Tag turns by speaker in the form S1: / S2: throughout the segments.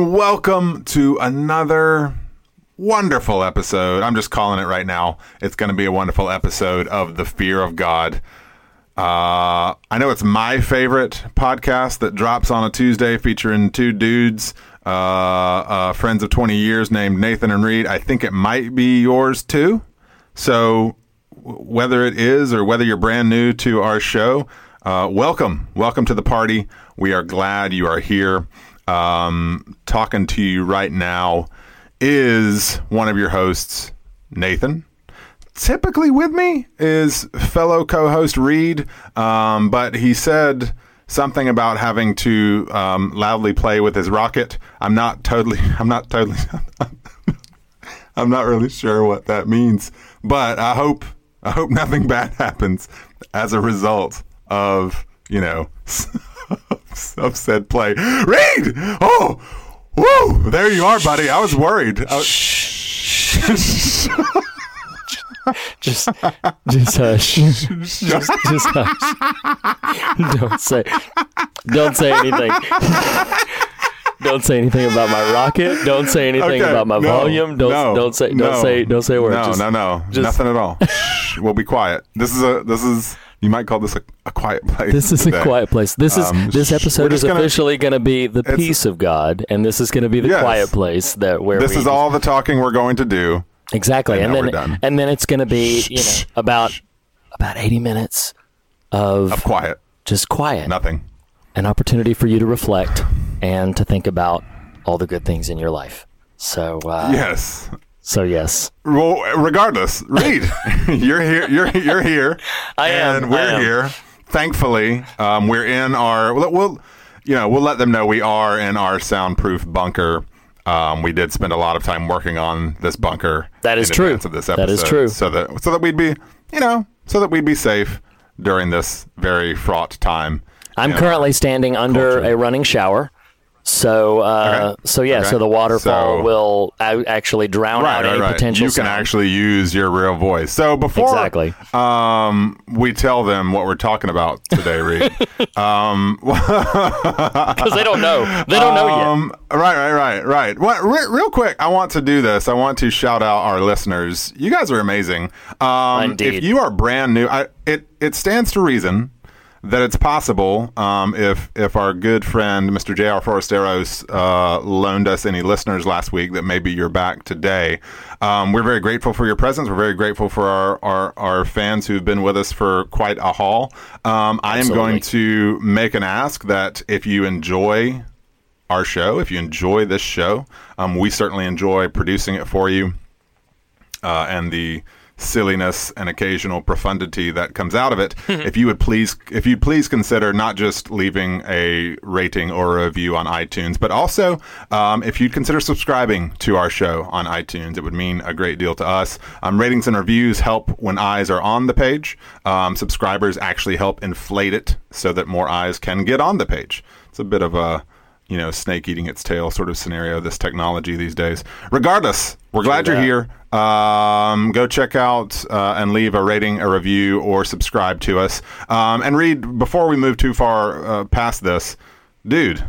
S1: and
S2: welcome to another wonderful episode. I'm just calling it right now. It's going to be a wonderful episode of The Fear of God. Uh, I know it's my favorite podcast that drops on a Tuesday featuring two dudes, uh, uh, friends of 20 years named Nathan and Reed. I think it might be yours too. So, w- whether it is or whether you're brand new to our show, uh, welcome. Welcome to the party. We are glad you are here. Um, talking to you right now is one of your hosts, Nathan. Typically with me is fellow co-host Reed, um, but he said something about having to um, loudly play with his rocket. I'm not totally. I'm not totally. I'm not really sure what that means, but I hope I hope nothing bad happens as a result of you know of said play. Reed, oh, woo, there you are, buddy. I was worried. I was-
S1: Just, just hush. just, just hush. Don't say, don't say anything. Don't say anything about my rocket. Don't say anything
S2: Okay,
S1: about my
S2: no,
S1: volume. Don't
S2: no,
S1: don't say don't
S2: no,
S1: say don't say a word.
S2: No,
S1: Just-
S2: no, no,
S1: just-
S2: nothing at all. Shh, we'll be quiet. This is a this is you might call this a, a quiet place.
S1: This is
S2: today.
S1: a quiet place. This is
S2: Um,
S1: this episode is
S2: gonna-
S1: officially going to be the peace of God, and this is going to be the
S2: Yes.
S1: quiet place that where
S2: This is all the talking we're going to do.
S1: exactly,
S2: and
S1: and, then and then it's going to be you know about about eighty minutes of
S2: Of quiet,
S1: just quiet,
S2: nothing.
S1: an opportunity for you to reflect and to think about all the good things in your life. So uh,
S2: Yes.
S1: So yes,
S2: Well, regardless, Reed, you're here. You're you're here.
S1: I am,
S2: and we're
S1: am.
S2: here. Thankfully, um, we're in our. We'll, we'll, you know, we'll let them know we are in our soundproof bunker. Um, we did spend a lot of time working on this bunker.
S1: That is
S2: in
S1: true.
S2: advance Of this episode,
S1: That is true.
S2: So that so that we'd be, you know, so that we'd be safe during this very fraught time.
S1: I'm currently standing under
S2: culture.
S1: a running shower. So uh,
S2: Okay.
S1: so yeah,
S2: Okay.
S1: so the waterfall
S2: So-
S1: will a- actually drown
S2: Right,
S1: out
S2: right,
S1: any
S2: right.
S1: potential.
S2: You can
S1: sound.
S2: actually use your real voice. So before
S1: Exactly.
S2: um, we tell them what we're talking about today, Reed. um,
S1: because they don't know. They don't know yet.
S2: Um, right, right, right, right. What, re- real quick, I want to do this. I want to shout out our listeners. You guys are amazing. Um,
S1: Indeed.
S2: If you are brand new, I, it it stands to reason that it's possible um, if if our good friend Mr. J.R. Forasteros uh, loaned us any listeners last week that maybe you're back today. Um, we're very grateful for your presence. We're very grateful for our, our, our fans who've been with us for quite a haul. Um, I am going to make an ask that if you enjoy our show, if you enjoy this show, um, we certainly enjoy producing it for you uh, and the silliness and occasional profundity that comes out of it. if you would please, if you'd please consider not just leaving a rating or a review on iTunes, but also um, if you'd consider subscribing to our show on iTunes, it would mean a great deal to us. Um, ratings and reviews help when eyes are on the page. Um, subscribers actually help inflate it so that more eyes can get on the page. It's a bit of a you know, snake eating its tail sort of scenario, this technology these days. Regardless, we're glad you're here. Um, go check out uh, and leave a rating, a review, or subscribe to us. Um, and Reed before we move too far uh, past this, dude.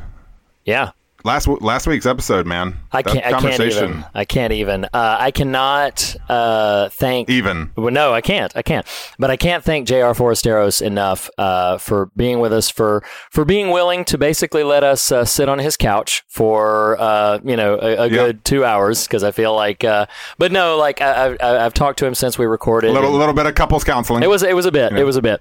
S1: Yeah.
S2: Last last week's episode, man.
S1: I can't. I can't even. I can't even. Uh, I cannot uh, thank.
S2: Even.
S1: Well, no, I can't. I can't. But I can't thank J.R. Forasteros enough uh, for being with us for for being willing to basically let us uh, sit on his couch for uh, you know a, a good two hours because I feel like. Uh, but no, like I, I, I've talked to him since we recorded.
S2: A little little bit of couples counseling.
S1: it was it was a bit. It was a bit.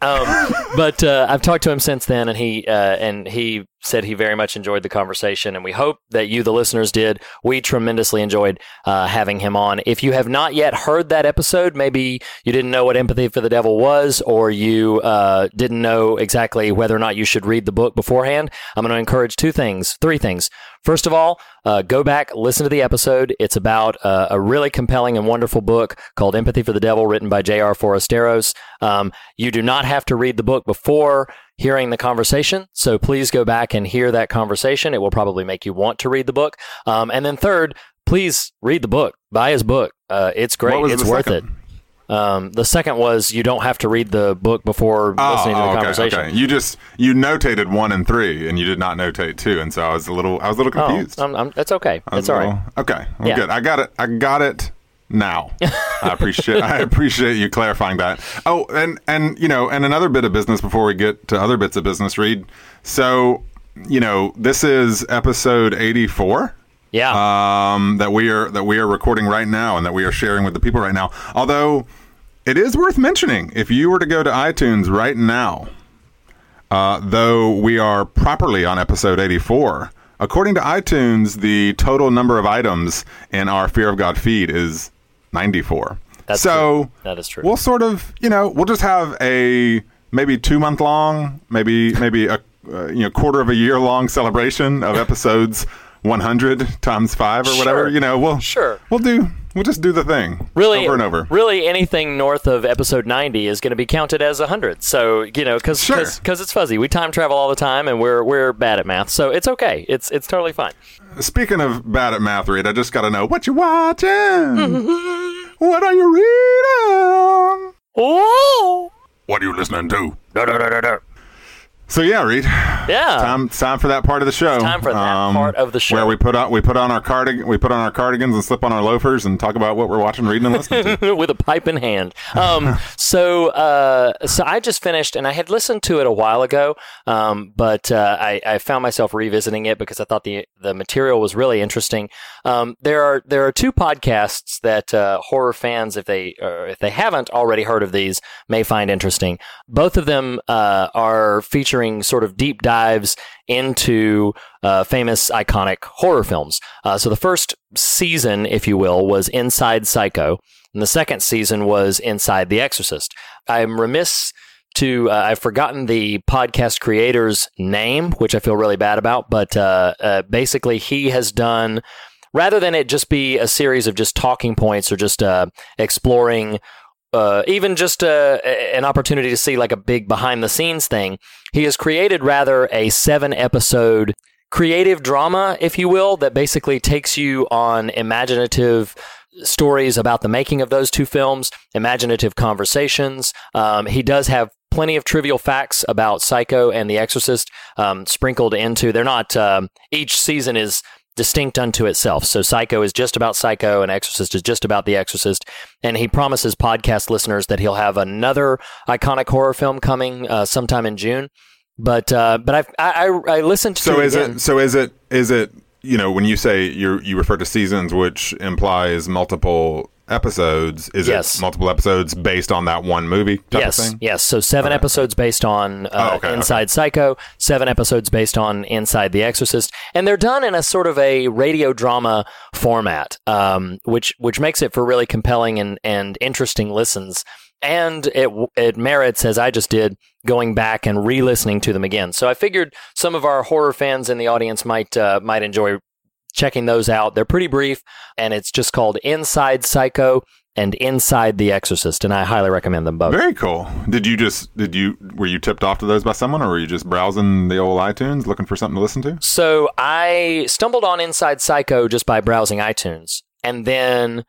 S1: Um, but uh, I've talked to him since then, and he uh, and he said he very much enjoyed the conversation, and we hope that you, the listeners, did. We tremendously enjoyed uh, having him on. If you have not yet heard that episode, maybe you didn't know what Empathy for the Devil was, or you uh, didn't know exactly whether or not you should read the book beforehand. I'm going to encourage two things, three things. First of all, uh, go back, listen to the episode. It's about uh, a really compelling and wonderful book called Empathy for the Devil, written by J.R. Forasteros. Um, you do not have to read the book before hearing the conversation. So please go back and hear that conversation. It will probably make you want to read the book. Um, and then third, please read the book. Buy his book. Uh, it's great. It's worth
S2: second?
S1: it. Um, the second was you don't have to read the book before listening to the
S2: Oh, okay,
S1: conversation.
S2: okay. You just you notated one and three, and you did not notate two, and so I was a little I was a little
S1: Oh,
S2: confused.
S1: I'm, I'm, that's okay. That's all right.
S2: little- Okay, well,
S1: Yeah.
S2: good. I got it. I got it now. I appreciate I appreciate you clarifying that. Oh, and and you know, and another bit of business before we get to other bits of business. Reed. So, you know, this is episode eighty four.
S1: Yeah.
S2: um, that we are that we are recording right now and that we are sharing with the people right now. Although it is worth mentioning, if you were to go to iTunes right now, uh, though we are properly on episode 84, according to iTunes, the total number of items in our Fear of God feed is 94.
S1: That's
S2: so
S1: true. That is true.
S2: We'll sort of, you know, we'll just have a maybe two month long, maybe maybe a uh, you know quarter of a year long celebration of episodes 100 times five or whatever.
S1: Sure.
S2: You know, we'll
S1: Sure.
S2: we'll do we'll just do the thing
S1: really
S2: over and over.
S1: Really, anything north of episode 90 is going to be counted as 100. So, you know, cuz
S2: Sure.
S1: cuz it's fuzzy. We time travel all the time and we're we're bad at math. So, it's okay. It's it's totally fine.
S2: Speaking of bad at math, Reed, I just got to know what you watching. what are you reading?
S1: Oh.
S2: What are you listening to?
S1: Da, da, da, da, da.
S2: So yeah, Reed.
S1: Yeah.
S2: Time, it's time for that part of the show. Um,
S1: time for that part of the show.
S2: where we put on we put on our cardig we put on our cardigans and slip on our loafers and talk about what we're watching, reading, and listening to.
S1: with a pipe in hand. Um, so, uh, so I just finished, and I had listened to it a while ago, um, but uh, I, I found myself revisiting it because I thought the the material was really interesting. Um, there are there are two podcasts that uh, horror fans, if they or if they haven't already heard of these, may find interesting. Both of them uh, are featuring sort of deep dives into uh, famous iconic horror films. Uh, so the first season, if you will, was Inside Psycho. And the second season was Inside the Exorcist. I'm remiss to, uh, I've forgotten the podcast creator's name, which I feel really bad about, but uh, uh, basically he has done, rather than it just be a series of just talking points or just uh, exploring uh, even just uh, a- an opportunity to see like a big behind the scenes thing, he has created rather a seven episode creative drama, if you will, that basically takes you on imaginative stories about the making of those two films, imaginative conversations. Um, he does have plenty of trivial facts about Psycho and The Exorcist um, sprinkled into. They're not. Um, each season is distinct unto itself. So Psycho is just about Psycho, and Exorcist is just about The Exorcist. And he promises podcast listeners that he'll have another iconic horror film coming uh, sometime in June. But uh, but I've, I I I listened to
S2: so is
S1: again.
S2: it so is it is it you know when you say you you refer to seasons, which implies multiple episodes? Is
S1: Yes.
S2: it multiple episodes based on that one movie? Type
S1: yes,
S2: Of thing?
S1: yes. So seven episodes based on uh,
S2: Oh, okay,
S1: Inside Psycho, seven episodes based on Inside the Exorcist, and they're done in a sort of a radio drama format, um, which which makes it for really compelling and and interesting listens. And it it merits, as I just did, going back and re-listening to them again. So I figured some of our horror fans in the audience might uh, might enjoy checking those out. They're pretty brief, and it's just called Inside Psycho and Inside the Exorcist, and I highly recommend them both.
S2: Very cool. Did you just did you were you tipped off to those by someone, or were you just browsing the old iTunes looking for something to listen to?
S1: So I stumbled on Inside Psycho just by browsing iTunes, and then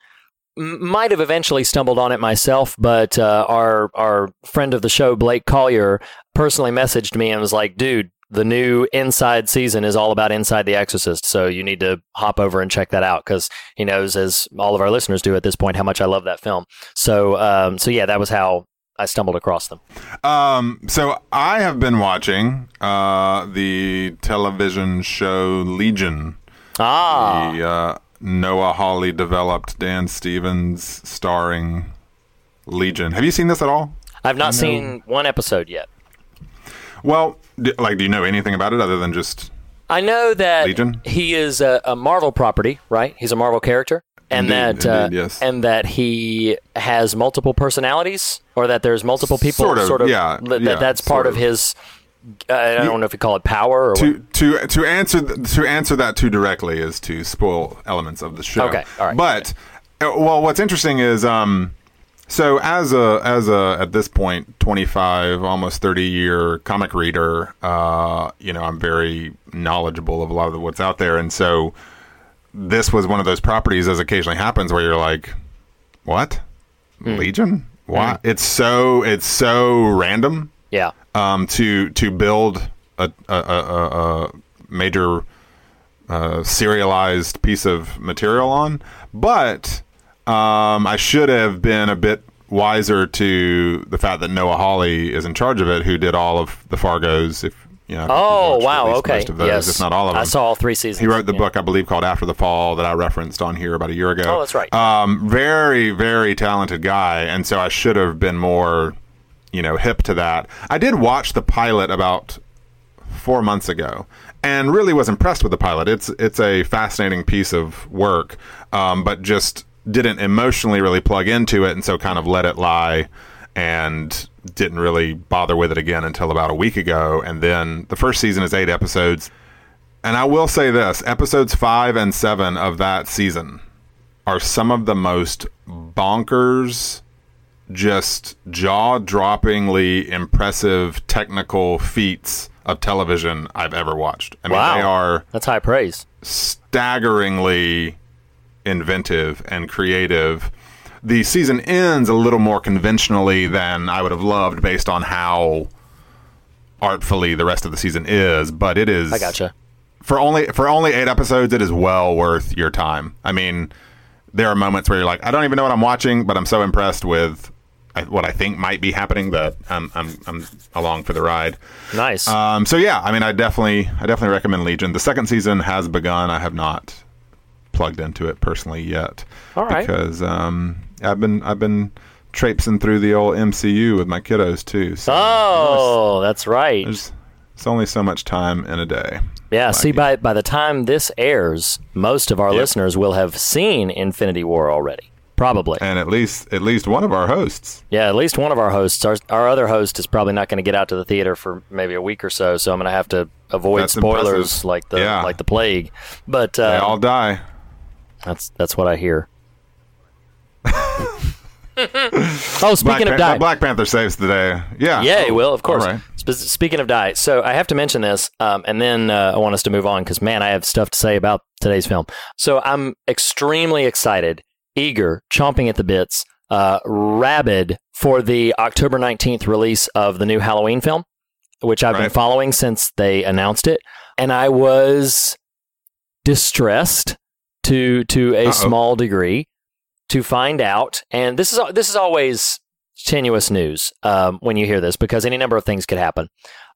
S1: might have eventually stumbled on it myself. But uh, our our friend of the show, Blake Collier, personally messaged me and was like, "Dude." The new Inside season is all about Inside the Exorcist, so you need to hop over and check that out because he knows, as all of our listeners do at this point, how much I love that film. So, um, so yeah, that was how I stumbled across them.
S2: Um, so I have been watching uh, the television show Legion.
S1: Ah,
S2: The uh, Noah Hawley developed Dan Stevens starring Legion. Have you seen this at all?
S1: I've not seen one episode yet.
S2: Well, d- like, do you know anything about it other than just
S1: I know that
S2: Legion?
S1: he is a, a Marvel property, right? He's a Marvel character, and
S2: Indeed,
S1: that uh,
S2: yes.
S1: and that he has multiple personalities, or that there's multiple people.
S2: Sort of, yeah,
S1: that,
S2: yeah,
S1: that's part of
S2: of.
S1: his. Uh, I don't know if you call it power or what.
S2: to to to answer th- to answer that too directly is to spoil elements of the show.
S1: Okay, all right.
S2: But uh, well, what's interesting is um, so as a as a at this point twenty five almost thirty year comic reader, uh, you know, I'm very knowledgeable of a lot of what's out there, and so this was one of those properties, as occasionally happens, where you're like, what
S1: Hmm.
S2: Legion? Why? It's so it's so random
S1: Yeah.
S2: um, to to build a a, a, a, a major uh, serialized piece of material on, but um, I should have been a bit wiser to the fact that Noah Hawley is in charge of it, who did all of the Fargos. If you know,
S1: Oh wow. Okay.
S2: most of those,
S1: yes.
S2: if not all of them.
S1: I saw all three seasons.
S2: He wrote the
S1: Yeah.
S2: book, I believe, called After the Fall that I referenced on here about a year ago.
S1: Oh, that's right.
S2: Um, very, very talented guy, and so I should have been more, you know, hip to that. I did watch the pilot about four months ago, and really was impressed with the pilot. It's it's a fascinating piece of work, um, but just didn't emotionally really plug into it, and so kind of let it lie, and didn't really bother with it again until about a week ago. And then the first season is eight episodes. And I will say this episodes five and seven of that season are some of the most bonkers, just jaw droppingly impressive technical feats of television I've ever watched. I mean,
S1: Wow.
S2: they are
S1: That's high praise.
S2: staggeringly inventive and creative. The season ends a little more conventionally than I would have loved based on how artfully the rest of the season is, but it is
S1: I gotcha.
S2: for only for only eight episodes, it is well worth your time. I mean, there are moments where you're like, I don't even know what I'm watching, but I'm so impressed with what I think might be happening that I'm I'm, I'm along for the ride.
S1: Nice.
S2: Um, so yeah, I mean, I definitely I definitely recommend Legion. The second season has begun. I have not plugged into it personally yet,
S1: All right.
S2: because um, I've been I've been traipsing through the old MCU with my kiddos too. So
S1: oh, that's right.
S2: it's only so much time in a day.
S1: Yeah, see, by by the time this airs, most of our
S2: Yep.
S1: listeners will have seen Infinity War already. Probably.
S2: and at least at least one of our hosts.
S1: Yeah, at least one of our hosts. Our, our other host is probably not going to get out to the theater for maybe a week or so, so I'm going to have to avoid
S2: That's
S1: spoilers
S2: impressive.
S1: like the
S2: Yeah.
S1: like the plague. But
S2: They
S1: uh,
S2: all die.
S1: That's that's what I hear. oh, speaking
S2: Black,
S1: of
S2: Pan-
S1: die,
S2: Black Panther saves the day. Yeah.
S1: Yeah,
S2: Oh,
S1: will, of course.
S2: Right.
S1: Spe- speaking of die, so I have to mention this, um, and then uh, I want us to move on because, man, I have stuff to say about today's film. So I'm extremely excited, eager, chomping at the bits, uh, rabid for the October 19th release of the new Halloween film, which I've been following since they announced it. And I was distressed to to a
S2: Uh-oh.
S1: small degree to find out, and this is this is always tenuous news um, when you hear this because any number of things could happen.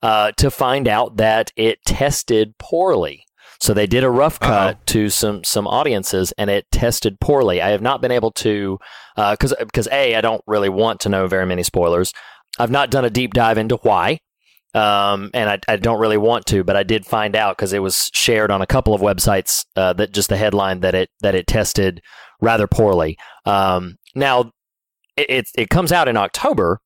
S1: Uh, to find out that it tested poorly. So they did a rough cut
S2: Uh-oh.
S1: to some some audiences, and it tested poorly. I have not been able to because because a I don't really want to know very many spoilers. I've not done a deep dive into why, um, and I, I don't really want to, but I did find out because it was shared on a couple of websites uh, that just the headline that it that it tested rather poorly. Um, now it, it it comes out in October,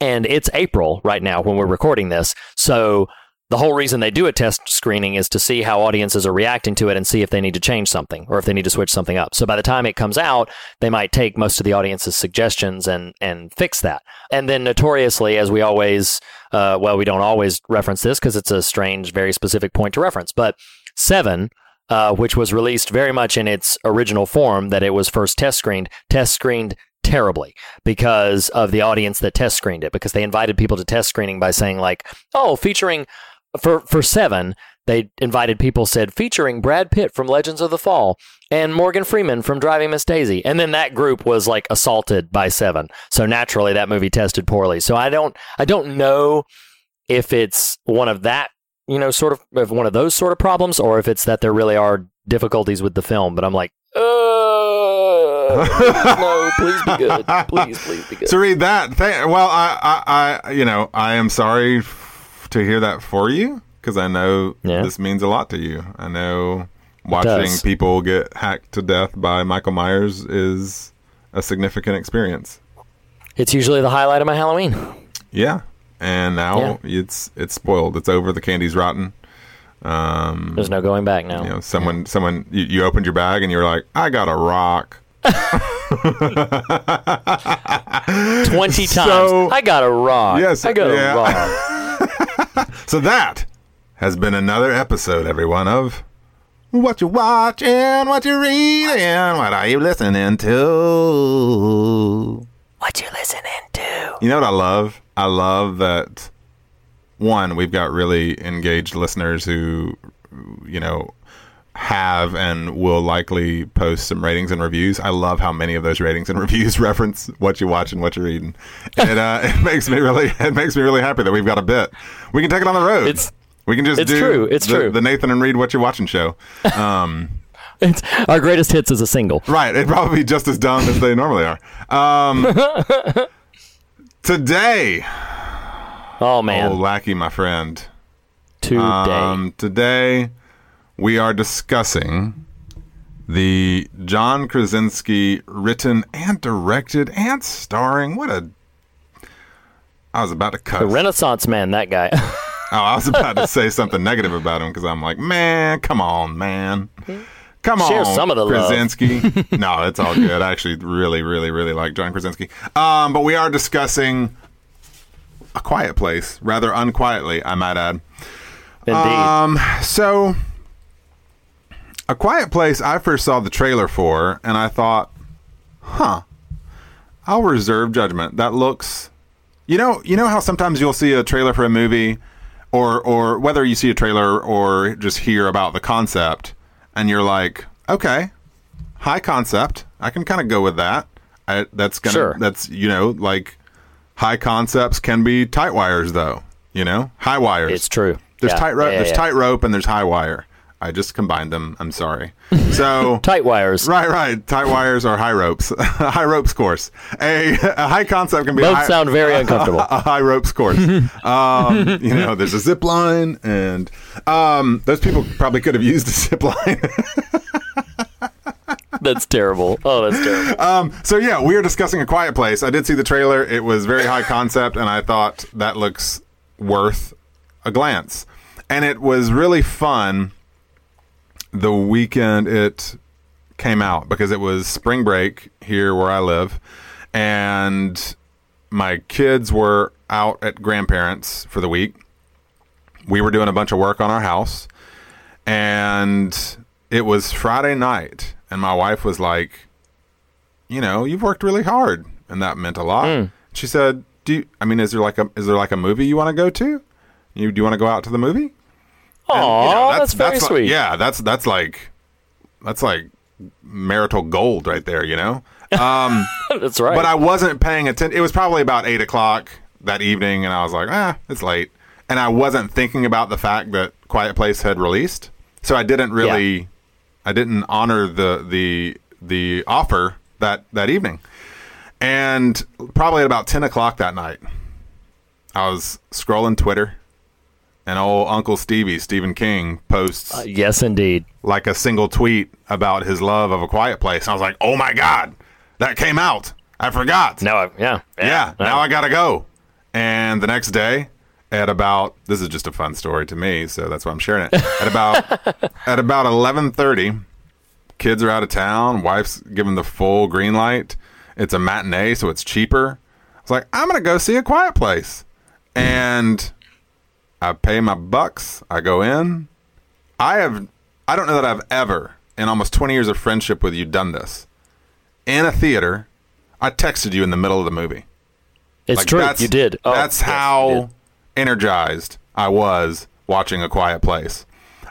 S1: and it's April right now when we're recording this. So the whole reason they do a test screening is to see how audiences are reacting to it and see if they need to change something or if they need to switch something up. So by the time it comes out, they might take most of the audience's suggestions and and fix that. And then notoriously, as we always, uh, well, we don't always reference this because it's a strange, very specific point to reference, but Seven. Uh, which was released very much in its original form that it was first test screened, test screened terribly because of the audience that test screened it because they invited people to test screening by saying like oh featuring for for seven they invited people said featuring brad pitt from legends of the fall and morgan freeman from driving miss daisy and then that group was like assaulted by seven so naturally that movie tested poorly so i don't i don't know if it's one of that you know sort of if one of those sort of problems or if it's that there really are difficulties with the film but i'm like uh no, please be good. Please, please be good.
S2: to read that. Th- well, I, I, I, you know, I am sorry to hear that for you because I know
S1: Yeah.
S2: this means a lot to you. I know watching people get hacked to death by Michael Myers is a significant experience.
S1: It's usually the highlight of my Halloween.
S2: Yeah, and now it's it's spoiled. It's over. The candy's rotten. Um,
S1: There's no going back now.
S2: you know, someone, someone, you, you opened your bag and you're like, "I got a rock."
S1: Twenty times.
S2: So-
S1: I got a rock.
S2: Yes,
S1: I got
S2: yeah.
S1: a rock.
S2: So that has been another episode, everyone, of What You Watching, What You Reading, What Are You Listening to?
S1: what you listening to?
S2: You know what I love? I love that, one, we've got really engaged listeners who, you know, have and will likely post some ratings and reviews. I love how many of those ratings and reviews reference what you watch and what you're reading. It uh, it makes me really it makes me really happy that we've got a bit. We can take it on the road.
S1: It's-
S2: we can just
S1: it's
S2: do
S1: true. It's
S2: the,
S1: true.
S2: the Nathan and Reed what You're watching show. Um,
S1: It's our greatest hits is a single.
S2: right, it'd probably be just as dumb as they normally are. Um, today,
S1: Oh man,
S2: oh lackey, my friend.
S1: today.
S2: Um, today, we are discussing the John Krasinski written and directed and starring. What a. I was about to cut.
S1: the Renaissance man, that guy.
S2: oh, I was about to say something negative about him because I'm like, man, come on, man. Come
S1: Share
S2: on,
S1: some of the love.
S2: Krasinski. no, it's all good. I actually really, really, really like John Krasinski. Um, but we are discussing A Quiet Place, rather unquietly, I might add.
S1: Indeed.
S2: Um, so A Quiet Place, I first saw the trailer for, and I thought, huh, I'll reserve judgment. That looks, you know, you know how sometimes you'll see a trailer for a movie, or or whether you see a trailer or just hear about the concept, and you're like, okay, high concept, I can kind of go with that. I, that's gonna,
S1: Sure.
S2: that's you know, like high concepts can be tight wires though. You know, high wires.
S1: it's true.
S2: There's
S1: Yeah,
S2: tight rope.
S1: yeah, yeah,
S2: there's tight rope and there's high wire. I just combined them. I'm sorry. So
S1: Tight wires.
S2: right, right. Tight wires or high ropes. high ropes course. A, a high concept can be
S1: Both
S2: high,
S1: sound very uncomfortable.
S2: a high ropes course. um, you know, there's a zip line, and um, those people probably could have used a zip line.
S1: That's terrible. Oh, that's terrible.
S2: Um, so yeah, we are discussing a quiet place. I did see the trailer. It was very high concept, and I thought that looks worth a glance. And it was really fun the weekend it came out because it was spring break here where I live, and my kids were out at grandparents for the week. We were doing a bunch of work on our house, and it was Friday night, and my wife was like, "You know, you've worked really hard," and that meant a lot. Hmm. She said, "Do you, I mean is there like a is there like a movie you want to go to? You do you want to go out to the movie?" And, you know,
S1: that's, very
S2: like-
S1: sweet.
S2: yeah, that's that's like that's like marital gold right there. You know. Um,
S1: that's right.
S2: but I wasn't paying attention. It was probably about eight o'clock that evening, and I was like, ah, it's late. And I wasn't thinking about the fact that Quiet Place had released, so I didn't really, I didn't honor the the the offer that that evening. And probably at about ten o'clock that night, I was scrolling Twitter, and old Uncle Stevie, Stephen King, posts
S1: Uh, yes, indeed.
S2: like a single tweet about his love of a quiet place. And I was like, oh my God, that came out. I forgot.
S1: No, I, yeah,
S2: Yeah,
S1: no.
S2: now I got to go. And the next day, at about this is just a fun story to me, so that's why I'm sharing it. At about at about 11:30, kids are out of town, wife's given the full green light. It's a matinee, so it's cheaper. I was like, I'm going to go see a quiet place. And I pay my bucks, I go in. I have I don't know that I've ever in almost 20 years of friendship with you done this. In a theater, I texted you in the middle of the movie.
S1: it's
S2: Like,
S1: true. You did. Oh,
S2: that's
S1: yes,
S2: how energized I was watching A Quiet Place.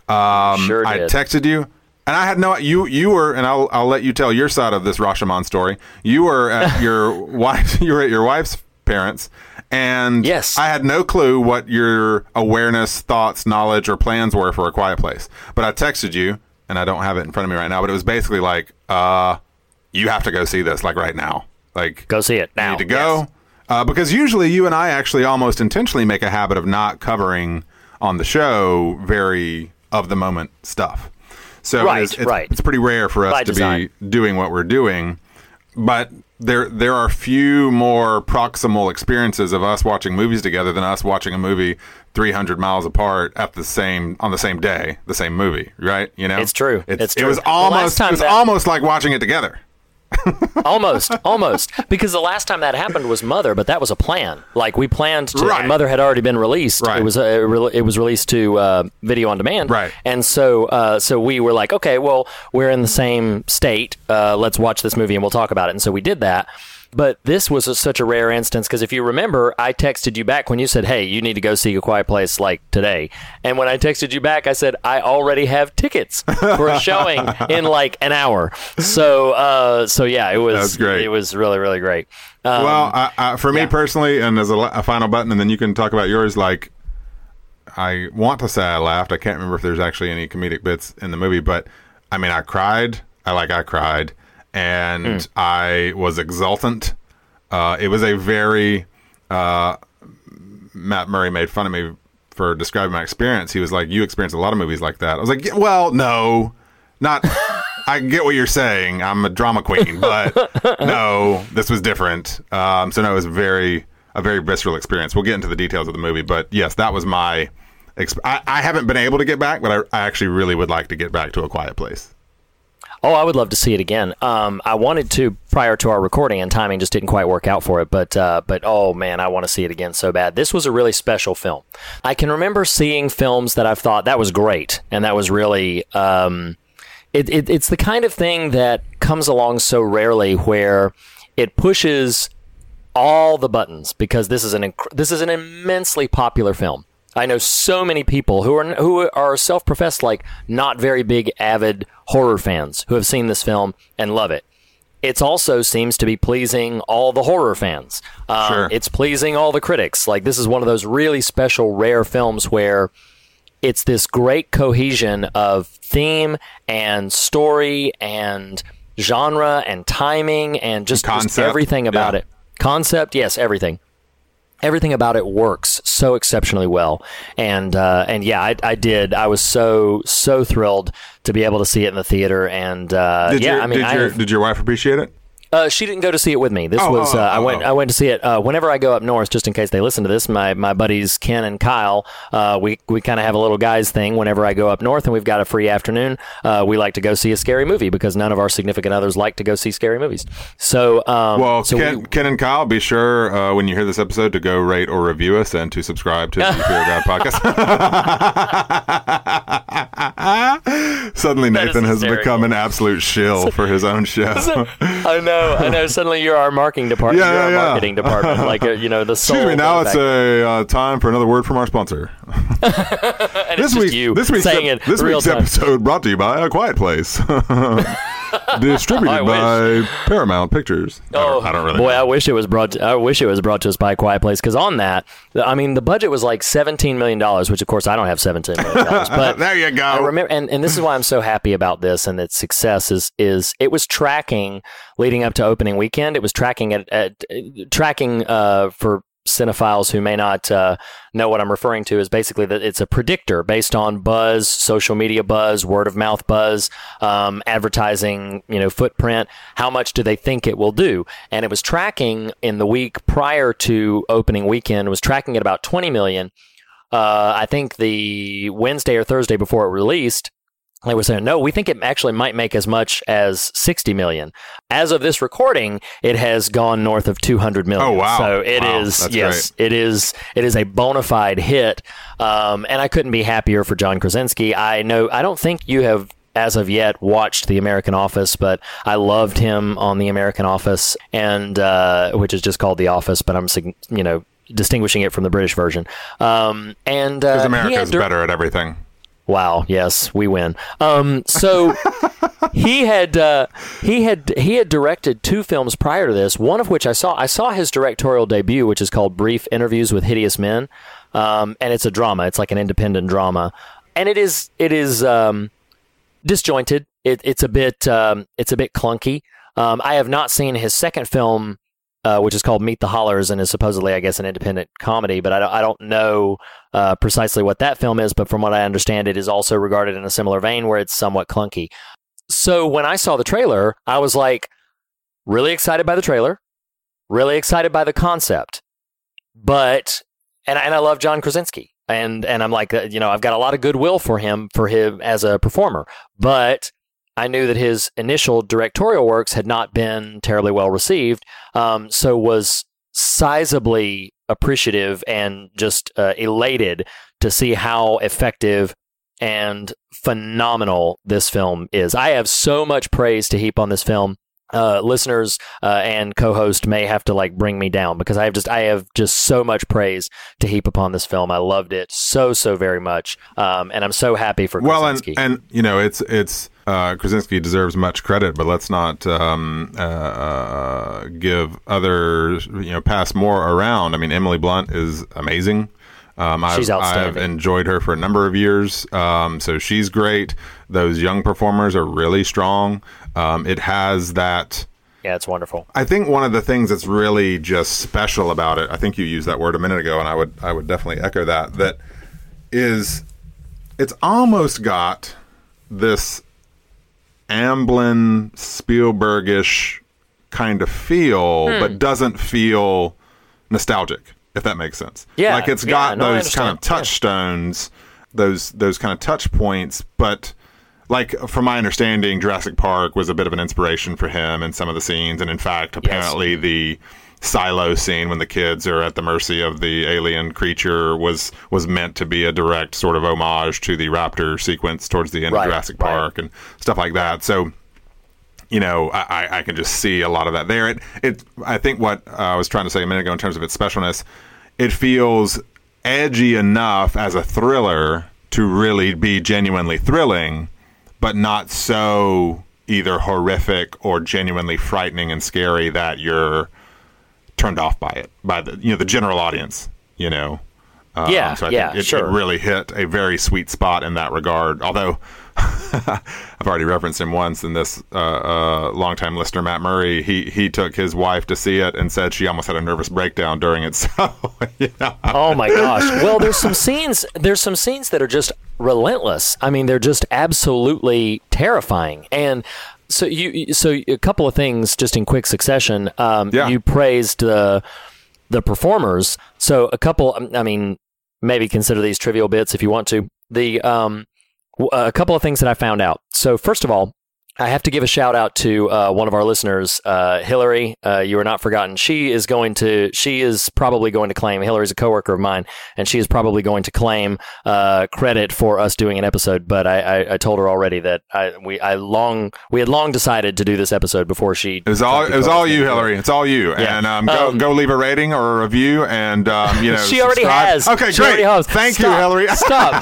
S2: Um,
S1: Sure
S2: I
S1: did.
S2: texted you, and I had no. You you were, and I'll I'll let you tell your side of this Rashomon story. You were at your wife. You were at your wife's parents, and
S1: Yes.
S2: I had no clue what your awareness, thoughts, knowledge, or plans were for A Quiet Place. But I texted you, and I don't have it in front of me right now. But it was basically like, uh, you have to go see this like right now. Like
S1: Go see it now.
S2: need to go
S1: Yes.
S2: uh, because usually you and I actually almost intentionally make a habit of not covering on the show very of the moment stuff. So
S1: Right,
S2: it's, it's,
S1: right.
S2: it's pretty rare for us
S1: By
S2: to
S1: design.
S2: be doing what we're doing, but there there are few more proximal experiences of us watching movies together than us watching a movie 300 miles apart at the same on the same day, the same movie, right? You know,
S1: It's true. It's
S2: It
S1: true.
S2: was almost it was
S1: that-
S2: almost like watching it together.
S1: almost, almost. Because the last time that happened was Mother, but that was a plan. Like we planned to.
S2: Right.
S1: Mother had already been released.
S2: Right.
S1: It was uh, it re- it was released to uh, video on demand.
S2: Right.
S1: And so uh, so we were like, okay, well, we're in the same state. Uh, let's watch this movie and we'll talk about it. And so we did that. But this was a, such a rare instance because if you remember, I texted you back when you said, "Hey, you need to go see a Quiet Place like today." And when I texted you back, I said, "I already have tickets for a showing in like an hour." So, uh, so yeah, it was
S2: That's great.
S1: It was really, really great. Um,
S2: well, I, I, for me
S1: yeah.
S2: personally, and as a, a final button, and then you can talk about yours. Like, I want to say I laughed. I can't remember if there's actually any comedic bits in the movie, but I mean, I cried. I like I cried, and
S1: Hmm.
S2: I was exultant. Uh, it was a very uh, Matt Murray made fun of me for describing my experience. He was like, "You experience a lot of movies like that." I was like, "Yeah, "Well, no, not." I get what you're saying. I'm a drama queen, but no, this was different. Um, so no, it was very a very visceral experience. We'll get into the details of the movie, but yes, that was my. Exp- I, I haven't been able to get back, but I, I actually really would like to get back to a quiet place.
S1: Oh, I would love to see it again. Um, I wanted to prior to our recording, and timing just didn't quite work out for it. But uh, but oh man, I want to see it again so bad. This was a really special film. I can remember seeing films that I've thought that was great, and that was really. Um, it, it, it's the kind of thing that comes along so rarely where it pushes all the buttons because this is an inc- this is an immensely popular film. I know so many people who are who are self-professed like not very big avid horror fans who have seen this film and love it. It also seems to be pleasing all the horror fans. Um,
S2: Sure.
S1: It's pleasing all the critics. Like this is one of those really special, rare films where it's this great cohesion of theme and story and genre and timing and just, just everything about
S2: yeah.
S1: it. Concept, yes, everything. Everything about it works so exceptionally well, and uh, and yeah, I, I did. I was so so thrilled to be able to see it in the theater, and uh,
S2: Did
S1: yeah,
S2: your
S1: I mean,
S2: did your
S1: have-
S2: did your wife appreciate it?
S1: Uh, she didn't go to see it with me. This
S2: Oh,
S1: was
S2: oh,
S1: uh, I
S2: oh,
S1: went
S2: oh.
S1: I went to see it uh, whenever I go up north, just in case they listen to this. My my buddies Ken and Kyle, uh, we we kind of have a little guys thing whenever I go up north, and we've got a free afternoon. Uh, we like to go see a scary movie because none of our significant others like to go see scary movies. So um,
S2: Well,
S1: so
S2: Ken,
S1: we,
S2: Ken and Kyle, be sure uh, when you hear this episode to go rate or review us and to subscribe to the Fear God podcast. Suddenly, Nathan has become an absolute shill for his own show.
S1: I know I know. Suddenly you're our marketing department.
S2: Yeah,
S1: you're our
S2: yeah, yeah.
S1: marketing department, like uh, you know the.
S2: Excuse me. Now it's a uh, time for another word from our sponsor.
S1: and it's
S2: This
S1: just
S2: week,
S1: you
S2: this week's,
S1: saying
S2: ep-
S1: it
S2: this
S1: real
S2: week's
S1: time.
S2: episode brought to you by A Quiet Place, distributed by Paramount Pictures. I
S1: Oh,
S2: don't, I don't really.
S1: boy,
S2: know.
S1: I wish it was brought. To, I wish it was brought to us by a Quiet Place because on that, I mean, the budget was like seventeen million dollars, which of course I don't have seventeen million dollars, but
S2: there you go.
S1: I remember, and, and this is why I'm so happy about this and its success is is it was tracking leading up to opening weekend. It was tracking at, at tracking uh, for cinephiles who may not uh, know what I'm referring to is basically that it's a predictor based on buzz, social media buzz, word of mouth buzz, um, advertising, you know, footprint. How much do they think it will do? And it was tracking in the week prior to opening weekend. Was tracking at about 20 million. Uh, I think the Wednesday or Thursday before it released, they were saying, no, we think it actually might make as much as 60 million. As of this recording, it has gone north of 200 million.
S2: Oh, wow.
S1: So it
S2: Wow,
S1: is,
S2: that's
S1: yes, it is, it is a bona fide hit. Um, and I couldn't be happier for John Krasinski. I know, I don't think you have as of yet watched The American Office, but I loved him on The American Office, and uh, which is just called The Office, but I'm, you know, distinguishing it from the British version. Um, and uh,
S2: Because
S1: he
S2: America's
S1: had dir-
S2: better at everything.
S1: Wow. Yes, we win. Um, so he had uh, he had he had directed two films prior to this. One of which I saw. I saw his directorial debut, which is called Brief Interviews with Hideous Men, um, and it's a drama. It's like an independent drama, and it is it is um, disjointed. It, it's a bit um, it's a bit clunky. Um, I have not seen his second film, uh, which is called Meet the Hollars, and is supposedly, I guess, an independent comedy. But I don't, I don't know uh, precisely what that film is. But from what I understand, it is also regarded in a similar vein, where it's somewhat clunky. So when I saw the trailer, I was like, really excited by the trailer, really excited by the concept, but and and I love John Krasinski, and and I'm like, uh, you know, I've got a lot of goodwill for him for him as a performer, but I knew that his initial directorial works had not been terribly well received, um, so was sizably appreciative and just uh, elated to see how effective and phenomenal this film is. I have so much praise to heap on this film. Uh, listeners uh, and co-host may have to like bring me down because I have just I have just so much praise to heap upon this film. I loved it so so very much, um, and I'm so happy for
S2: well, and, and you know, it's it's uh, Krasinski deserves much credit, but let's not um, uh, uh, give others you know pass more around. I mean, Emily Blunt is amazing. Um, I've,
S1: She's outstanding.
S2: I've enjoyed her for a number of years, um, so she's great. Those young performers are really strong. Um, it has that.
S1: yeah, it's wonderful.
S2: I think one of the things that's really just special about it, I think you used that word a minute ago, and I would I would definitely echo that. That is, it's almost got this Amblin Spielbergish kind of feel,
S1: Hmm.
S2: but doesn't feel nostalgic, if that makes sense.
S1: Yeah,
S2: like it's got
S1: no, I
S2: those kind of
S1: understand. Yeah.
S2: touchstones, those those kind of touch points, but like from my understanding, Jurassic Park was a bit of an inspiration for him in some of the scenes, and in fact, apparently the silo scene when the kids are at the mercy of the alien creature was was meant to be a direct sort of homage to the raptor sequence towards the end
S1: Right,
S2: of Jurassic
S1: right.
S2: Park and stuff like that. So you know, I, I- can just see a lot of that there. It, it, I think what uh, I was trying to say a minute ago in terms of its specialness, it feels edgy enough as a thriller to really be genuinely thrilling, but not so either horrific or genuinely frightening and scary that you're turned off by it by the you know the general audience. You know. Um,
S1: Yeah,
S2: so I
S1: yeah,
S2: think it,
S1: sure.
S2: it really hit a very sweet spot in that regard. Although I've already referenced him once in this uh, uh, longtime listener, Matt Murray. He he took his wife to see it and said she almost had a nervous breakdown during it. So you know,
S1: Oh my gosh. Well, there's some scenes. There's some scenes that are just relentless. I mean, they're just absolutely terrifying. And so you, so a couple of things just in quick succession. Um,
S2: Yeah.
S1: You praised the the performers. So a couple. I mean, maybe consider these trivial bits if you want to. The um, a couple of things that I found out. So first of all. I have to give a shout out to uh, one of our listeners, uh, Hillary. Uh, you are not forgotten. She is going to. She is probably going to claim. Hillary's a coworker of mine, and she is probably going to claim uh, credit for us doing an episode. But I, I, I told her already that I we I long we had long decided to do this episode before she.
S2: it was all it was all you, Hillary. It's all you.
S1: Yeah.
S2: And um, go
S1: Um,
S2: go leave a rating or a review, and um, you know
S1: She already
S2: subscribe.
S1: has.
S2: Okay,
S1: She
S2: great.
S1: already has.
S2: Thank you, Hillary.
S1: Stop.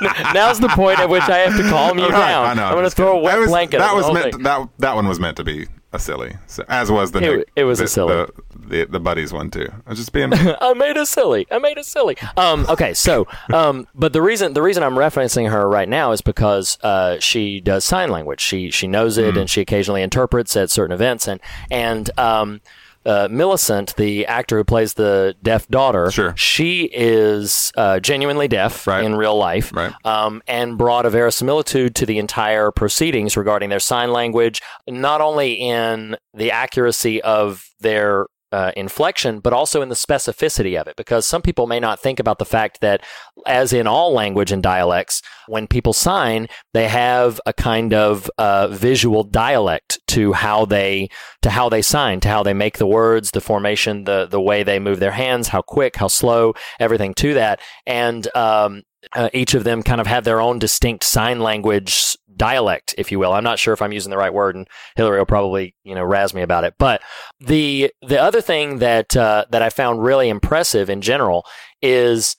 S1: Now's the point at which I have to calm you
S2: Right,
S1: down.
S2: I know.
S1: I'm going to throw a wet
S2: that
S1: blanket.
S2: That
S1: over
S2: was meant.
S1: thing.
S2: that that one was meant to be a silly, so, as was the
S1: It-
S2: Nick-
S1: it was a silly.
S2: the, the, the buddies one too. I was just being.
S1: I made a silly. I made a silly. Um, okay, so, um, but the reason the reason I'm referencing her right now is because uh, she does sign language. She she knows it, and she occasionally interprets at certain events. And and um, uh, Millicent, the actor who plays the deaf daughter,
S2: Sure.
S1: she is uh, genuinely deaf
S2: Right.
S1: in real life,
S2: Right.
S1: um, and brought a verisimilitude to the entire proceedings regarding their sign language, not only in the accuracy of their uh, inflection, but also in the specificity of it. Because some people may not think about the fact that, as in all language and dialects, when people sign, they have a kind of uh, visual dialect to how they to how they sign, to how they make the words, the formation, the the way they move their hands, how quick, how slow, everything to that, and um, uh, each of them kind of have their own distinct sign language dialect, if you will. I'm not sure if I'm using the right word, and Hillary will probably you know razz me about it. But the the other thing that uh, that I found really impressive in general is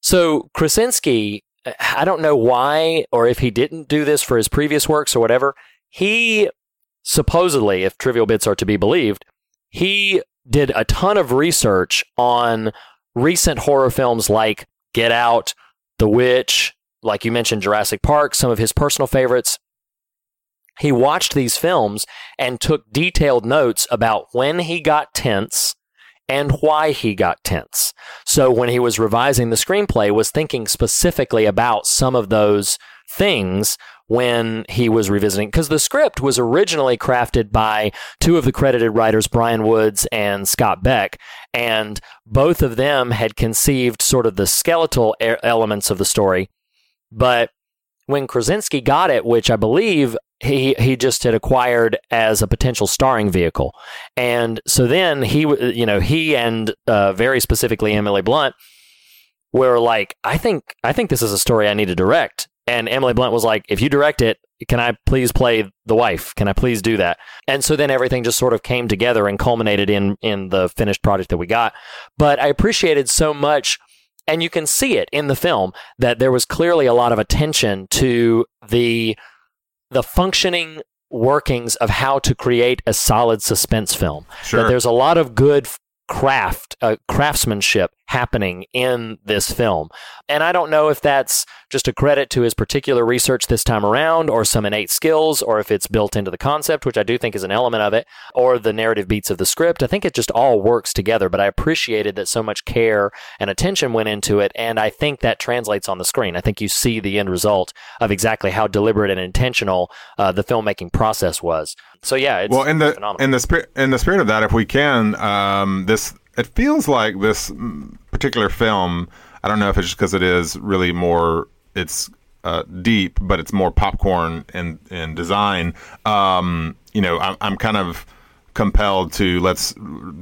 S1: so Krasinski. I don't know why or if he didn't do this for his previous works or whatever. He supposedly, if trivial bits are to be believed, he did a ton of research on recent horror films like Get Out, The Witch, like you mentioned, Jurassic Park, some of his personal favorites. he watched these films and took detailed notes about when he got tense and why he got tense. So when he was revising the screenplay was thinking specifically about some of those things when he was revisiting because the script was originally crafted by two of the credited writers Bryan Woods and Scott Beck and both of them had conceived sort of the skeletal e- elements of the story but when Krasinski got it which I believe he he just had acquired as a potential starring vehicle and so then he you know he and uh, very specifically Emily Blunt were like I think I think this is a story I need to direct and Emily Blunt was like, if you direct it, can I please play the wife? Can I please do that? And so then everything just sort of came together and culminated in in the finished project that we got. But I appreciated so much and you can see it in the film that there was clearly a lot of attention to the the functioning workings of how to create a solid suspense film.
S2: Sure.
S1: That there's a lot of good craft uh, craftsmanship happening in this film. And i don't know if that's just a credit to his particular research this time around or some innate skills or if it's built into the concept which i do think is an element of it or the narrative beats of the script. I think it just all works together but i appreciated that so much care and attention went into it and i think that translates on the screen. I think you see the end result of exactly how deliberate and intentional uh, the filmmaking process was. So yeah, it's
S2: well in the
S1: phenomenal.
S2: in the spirit in the spirit of that, if we can, um, this it feels like this particular film. I don't know if it's just because it is really more it's uh, deep, but it's more popcorn in in design. Um, you know, I'm, I'm kind of compelled to let's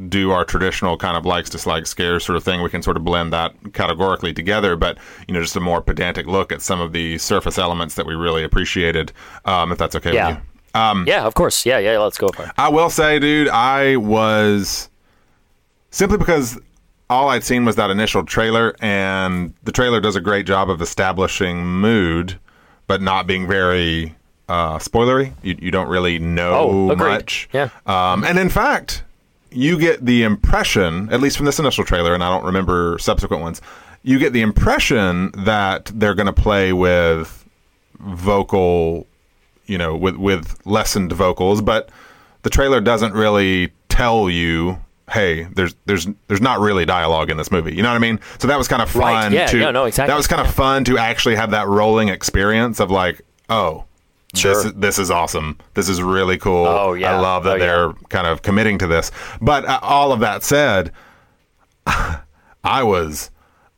S2: do our traditional kind of likes dislikes scares sort of thing we can sort of blend that categorically together but you know just a more pedantic look at some of the surface elements that we really appreciated um, if that's okay
S1: Yeah.
S2: with you um,
S1: yeah, of course. Yeah, yeah. Let's go for it.
S2: I will say, dude, I was simply because all I'd seen was that initial trailer, and the trailer does a great job of establishing mood, but not being very uh, spoilery. You, you don't really know
S1: Oh,
S2: much.
S1: Yeah.
S2: Um, and in fact, you get the impression, at least from this initial trailer, and I don't remember subsequent ones, you get the impression that they're going to play with vocal, you know, with with lessened vocals, but the trailer doesn't really tell you, hey, there's there's there's not really dialogue in this movie. You know what I mean? So that was kind of fun
S1: Right, yeah,
S2: to
S1: yeah, no, exactly.
S2: That was kind of fun to actually have that rolling experience of like, oh,
S1: Sure.
S2: this is, this is awesome. This is really cool.
S1: Oh, yeah.
S2: I love that
S1: Oh,
S2: they're kind of committing to this. But uh, all of that said, I was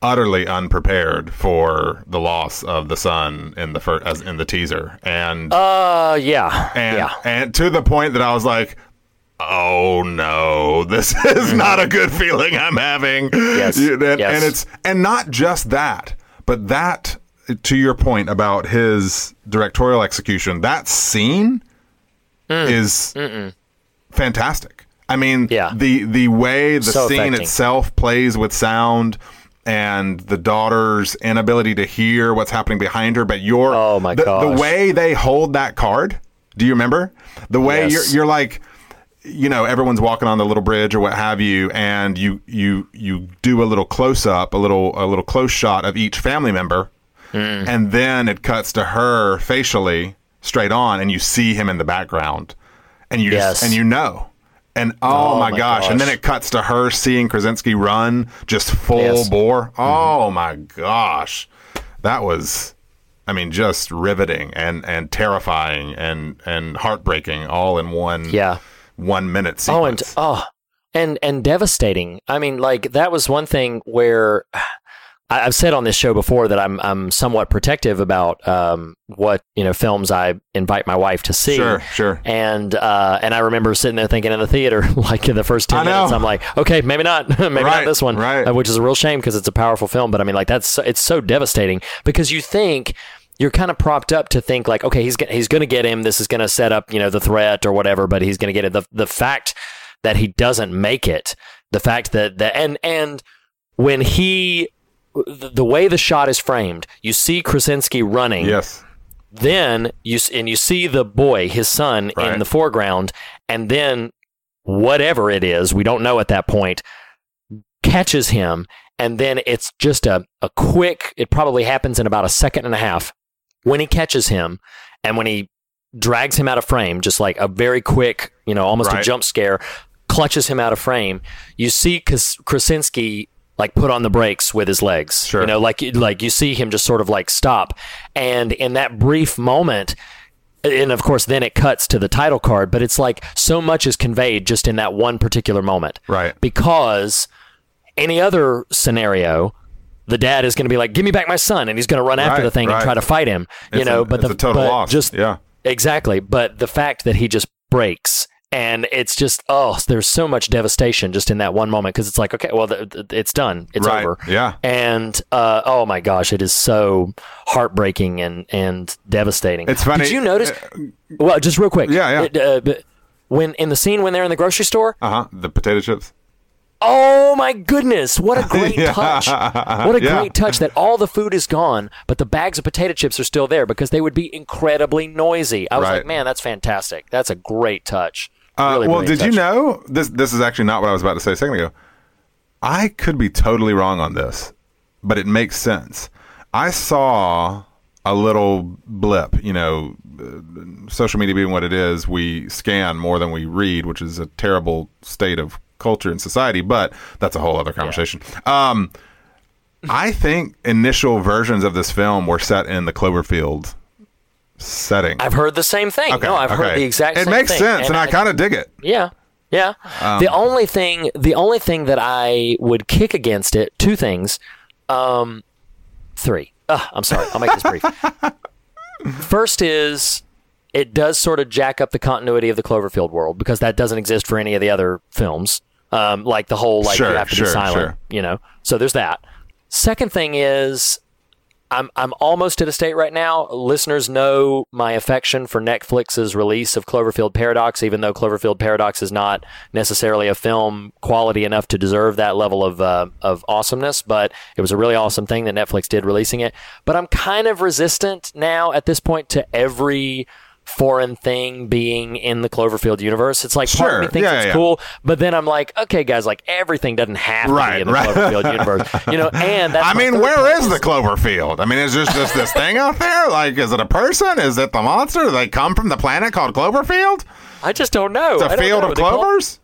S2: utterly unprepared for the loss of the son in the first as in the teaser, and
S1: Uh, yeah,
S2: and
S1: yeah.
S2: and to the point that I was like. Oh no! This is not a good feeling I'm having.
S1: Mm-hmm. Yes,
S2: and,
S1: yes.
S2: and it's and not just that, but that to your point about his directorial execution. That scene
S1: Mm.
S2: is fantastic. I mean,
S1: Yeah.
S2: the the way the
S1: So
S2: scene
S1: affecting.
S2: itself plays with sound and the daughter's inability to hear what's happening behind her, but your
S1: Oh, my
S2: the, the way they hold that card. Do you remember the way
S1: Yes.
S2: you're you're like you know everyone's walking on the little bridge or what have you and you you you do a little close up a little a little close shot of each family member
S1: Mm.
S2: and then it cuts to her facially straight on and you see him in the background and you
S1: Yes.
S2: just and you know and oh,
S1: Oh,
S2: my,
S1: my
S2: gosh. and then it cuts to her seeing Krasinski run just full
S1: Yes. Mm-hmm.
S2: bore oh my gosh that was I mean just riveting and and terrifying and and heartbreaking all in one
S1: Yeah.
S2: One minute
S1: Oh, and oh, and and devastating. I mean, like that was one thing where I, I've said on this show before that I'm I'm somewhat protective about um, what you know films I invite my wife to see.
S2: Sure, sure.
S1: And uh, and I remember sitting there thinking in the theater, like in the first ten minutes, I'm like, okay, maybe not, maybe not this one,
S2: right.
S1: uh, which is a real shame because it's a powerful film. But I mean, like that's it's so devastating because you think you're kind of propped up to think like, okay, he's go- he's going to get him. This is going to set up you know the threat or whatever, but he's going to get it. The the fact that he doesn't make it, the fact that that and and when he the the way the shot is framed, you see Krasinski running
S2: yes
S1: then you and you see the boy, his son,
S2: Right.
S1: in the foreground, and then whatever it is, we don't know at that point, catches him, and then it's just a, a quick. It probably happens in about a second and a half when he catches him, and when he drags him out of frame, just like a very quick, you know, almost a jump scare, clutches him out of frame. You see Kras- Krasinski like put on the brakes with his legs.
S2: Sure.
S1: You know, like like you see him just sort of like stop, and in that brief moment. And of course, then it cuts to the title card, but it's like so much is conveyed just in that one particular moment.
S2: Right.
S1: Because any other scenario, the dad is going to be like, "Give me back my son," and he's going to run after
S2: Right,
S1: the thing
S2: right.
S1: and try to fight him. You
S2: It's
S1: know,
S2: a-
S1: but the
S2: total
S1: but
S2: loss.
S1: Just
S2: Yeah.
S1: exactly. But the fact that he just breaks. And it's just oh, there's so much devastation just in that one moment because it's like okay, well, th- th- it's done, it's
S2: Right,
S1: over,
S2: yeah.
S1: And uh, oh my gosh, it is so heartbreaking and and devastating.
S2: It's funny-
S1: Did you notice? well, just real quick,
S2: Yeah, yeah.
S1: It, uh, when in the scene when they're in the grocery store,
S2: Uh huh. The potato chips.
S1: Oh my goodness! What a great
S2: Yeah.
S1: touch! What a
S2: Yeah.
S1: great touch that all the food is gone, but the bags of potato chips are still there because they would be incredibly noisy. I was
S2: Right.
S1: like, man, that's fantastic. That's a great touch.
S2: Uh, well,
S1: brilliant
S2: did you know this? This is actually not what I was about to say a second ago. I could be totally wrong on this, but it makes sense. I saw a little blip. You know, uh, social media being what it is, we scan more than we read, which is a terrible state of culture and society. But that's a whole other conversation. Um, I think initial versions of this film were set in the Cloverfield setting.
S1: I've heard the same thing.
S2: Okay,
S1: no, I've heard the exact same thing.
S2: It makes
S1: thing.
S2: sense, and, I,
S1: I-
S2: kind of dig it.
S1: Yeah. Yeah.
S2: Um,
S1: the only thing the only thing that I would kick against it, two things. Um three. Ugh, I'm sorry. I'll make this brief. First is it does sort of jack up the continuity of the Cloverfield world because that doesn't exist for any of the other films. Um, like the whole like
S2: Sure,
S1: you have to
S2: sure,
S1: be silent,
S2: sure.
S1: you know. So there's that. Second thing is I'm I'm almost at a state right now. Listeners know my affection for Netflix's release of Cloverfield Paradox, even though Cloverfield Paradox is not necessarily a film quality enough to deserve that level of uh, of awesomeness. But it was a really awesome thing that Netflix did releasing it. But I'm kind of resistant now at this point to every foreign thing being in the Cloverfield universe. It's like part of me
S2: Sure.
S1: thinks
S2: Yeah,
S1: it's
S2: yeah,
S1: cool, but then I'm like, okay, guys, like everything doesn't have to
S2: Right,
S1: be in the
S2: right.
S1: Cloverfield universe, you know. And that's
S2: I mean, where is the Cloverfield? I mean, is there just this thing out there? Like, is it a person? Is it the monster? Do they come from the planet called Cloverfield?
S1: I just don't know.
S2: It's a field
S1: know.
S2: of
S1: call-
S2: clovers?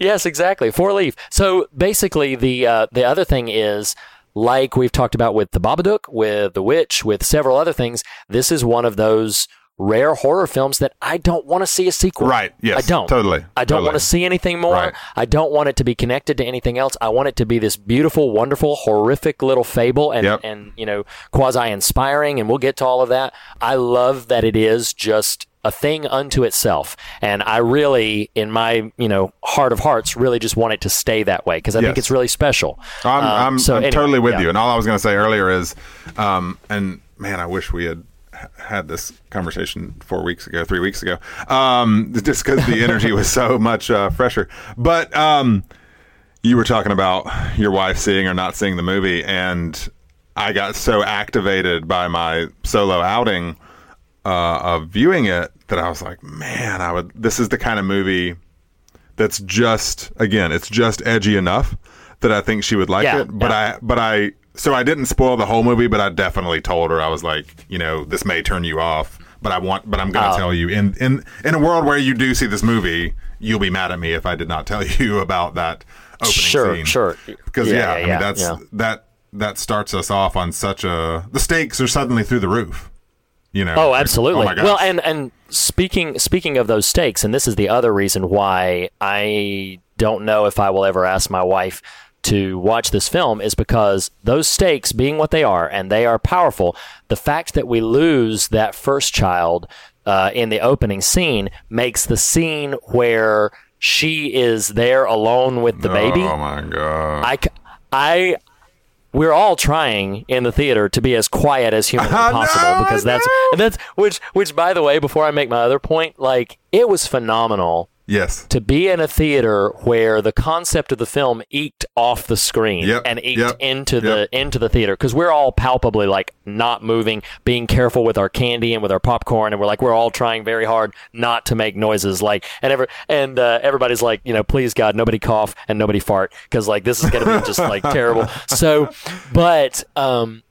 S1: Yes, exactly. Four leaf. So basically, the uh, the other thing is, like we've talked about with the Babadook, with the Witch, with several other things. This is one of those rare horror films that I don't want to see a sequel.
S2: Right, yes,
S1: I don't.
S2: totally,
S1: I don't
S2: totally.
S1: want to see anything more.
S2: Right.
S1: I don't want it to be connected to anything else. I want it to be this beautiful, wonderful, horrific little fable and
S2: Yep.
S1: and you know quasi inspiring. And we'll get to all of that. I love that it is just a thing unto itself, and I really, in my you know heart of hearts, really just want it to stay that way because I think it's really special.
S2: I'm,
S1: Um,
S2: I'm,
S1: so
S2: I'm
S1: anyway,
S2: totally with
S1: yeah.
S2: you. And all I was going to say earlier is, um, and man, I wish we had had this conversation four weeks ago, three weeks ago, um, just because the energy was so much uh, fresher. But um, you were talking about your wife seeing or not seeing the movie, and I got so activated by my solo outing uh, of viewing it that I was like, man, I would. This is the kind of movie that's just again, it's just edgy enough that I think she would like
S1: Yeah,
S2: it. But
S1: yeah.
S2: I, but I, so I didn't spoil the whole movie, but I definitely told her I was like, you know, this may turn you off, but I want, but I'm going to
S1: Oh.
S2: tell you in in in a world where you do see this movie, you'll be mad at me if I did not tell you about that opening
S1: Sure,
S2: scene.
S1: sure.
S2: Because
S1: Yeah,
S2: yeah,
S1: yeah,
S2: I mean
S1: yeah,
S2: that's
S1: yeah.
S2: that that starts us off on such a the stakes are suddenly through the roof. You know.
S1: Oh,
S2: Like,
S1: absolutely.
S2: oh my
S1: well, and and speaking speaking of those stakes, and this is the other reason why I don't know if I will ever ask my wife to watch this film is because those stakes being what they are and they are powerful the fact that we lose that first child uh, in the opening scene makes the scene where she is there alone with the baby
S2: Oh my god.
S1: I, I, we're all trying in the theater to be as quiet as humanly possible
S2: know,
S1: because that's that's which which by the way, before I make my other point, like it was phenomenal
S2: yes.
S1: to be in a theater where the concept of the film eked off the screen
S2: Yep,
S1: and eked
S2: yep,
S1: into the
S2: yep.
S1: into the theater because we're all palpably like not moving, being careful with our candy and with our popcorn, and we're like we're all trying very hard not to make noises. Like and ever and uh, everybody's like you know please God nobody cough and nobody fart because like this is gonna be just like terrible. So, but um,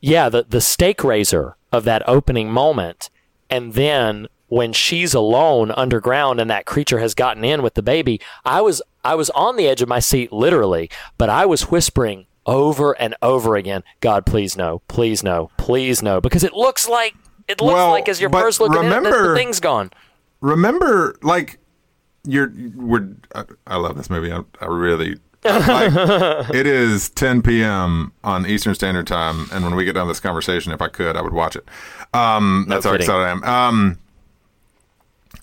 S1: yeah, the the stake raiser of that opening moment, and then when she's alone underground and that creature has gotten in with the baby, I was I was on the edge of my seat literally, but I was whispering over and over again, God, please no, please no, please no, because it looks like it looks
S2: Well,
S1: like as you're
S2: but
S1: first it,
S2: remember-
S1: that the thing's gone.
S2: remember like you're we're I, I love this movie. I, I really like, it is 10 p.m on eastern standard time and when we get done with this conversation if i could i would watch it. Um that's how excited i am. Um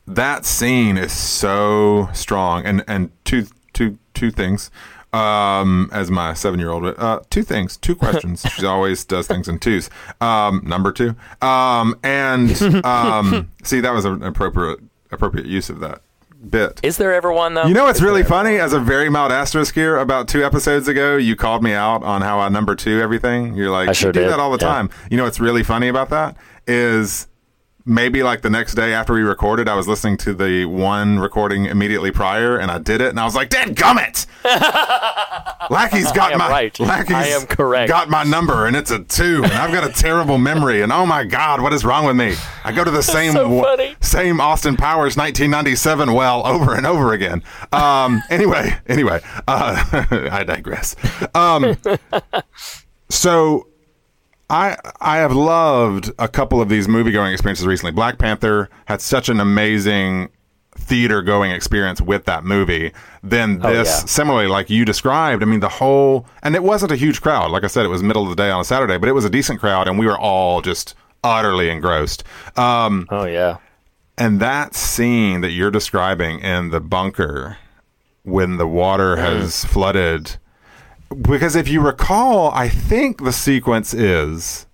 S2: that scene is so strong and and two two two things um as my seven year old uh two things two questions she always does things in twos um number two um and um see that was an appropriate appropriate use of that bit
S1: Is there ever one though?
S2: you know what's really funny? As a very mild asterisk here, about two episodes ago, you called me out on how I number two everything. You're like,
S1: I sure
S2: you do
S1: did,
S2: that all the
S1: yeah.
S2: time. You know what's really funny about that is maybe like the next day after we recorded, I was listening to the one recording immediately prior, and I did it, and I was like, "Dead gummit!" Lackey's got my
S1: right.
S2: Lackey's
S1: I am correct.
S2: Got my number, and it's a two, and I've got a terrible memory, and oh my god, what is wrong with me? I go to the same
S1: so
S2: same Austin Powers 1997 well over and over again. Um, anyway, anyway, uh, I digress. Um, so I I have loved a couple of these movie going experiences recently. Black Panther had such an amazing theater going experience with that movie. Then
S1: Oh,
S2: this
S1: yeah.
S2: similarly like you described, I mean the whole and it wasn't a huge crowd. Like I said, it was middle of the day on a Saturday, but it was a decent crowd and we were all just utterly engrossed. Um,
S1: Oh yeah.
S2: and that scene that you're describing in the bunker when the water has flooded, because if you recall, I think the sequence is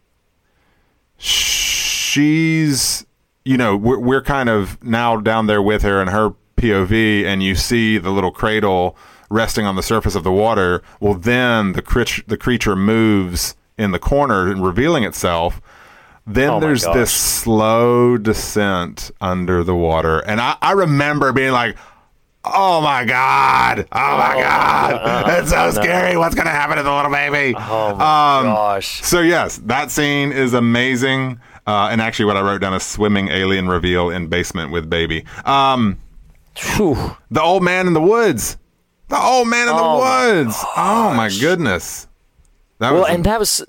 S2: she's, you know, we're, we're kind of now down there with her and her POV, and you see the little cradle resting on the surface of the water. Well, then the, crit- the creature moves in the corner and revealing itself. Then
S1: Oh
S2: there's
S1: gosh.
S2: this slow descent under the water. And I, I remember being like, oh my God. Oh my God. it's so scary. What's going to happen to the little baby?
S1: Oh my
S2: Um,
S1: gosh.
S2: So, yes, that scene is amazing. Uh, and actually, what I wrote down is swimming alien reveal in basement with baby. Um,
S1: Phew.
S2: the old man in the woods. The old man in
S1: Oh
S2: the woods. Oh my goodness. That
S1: Well,
S2: was
S1: and that was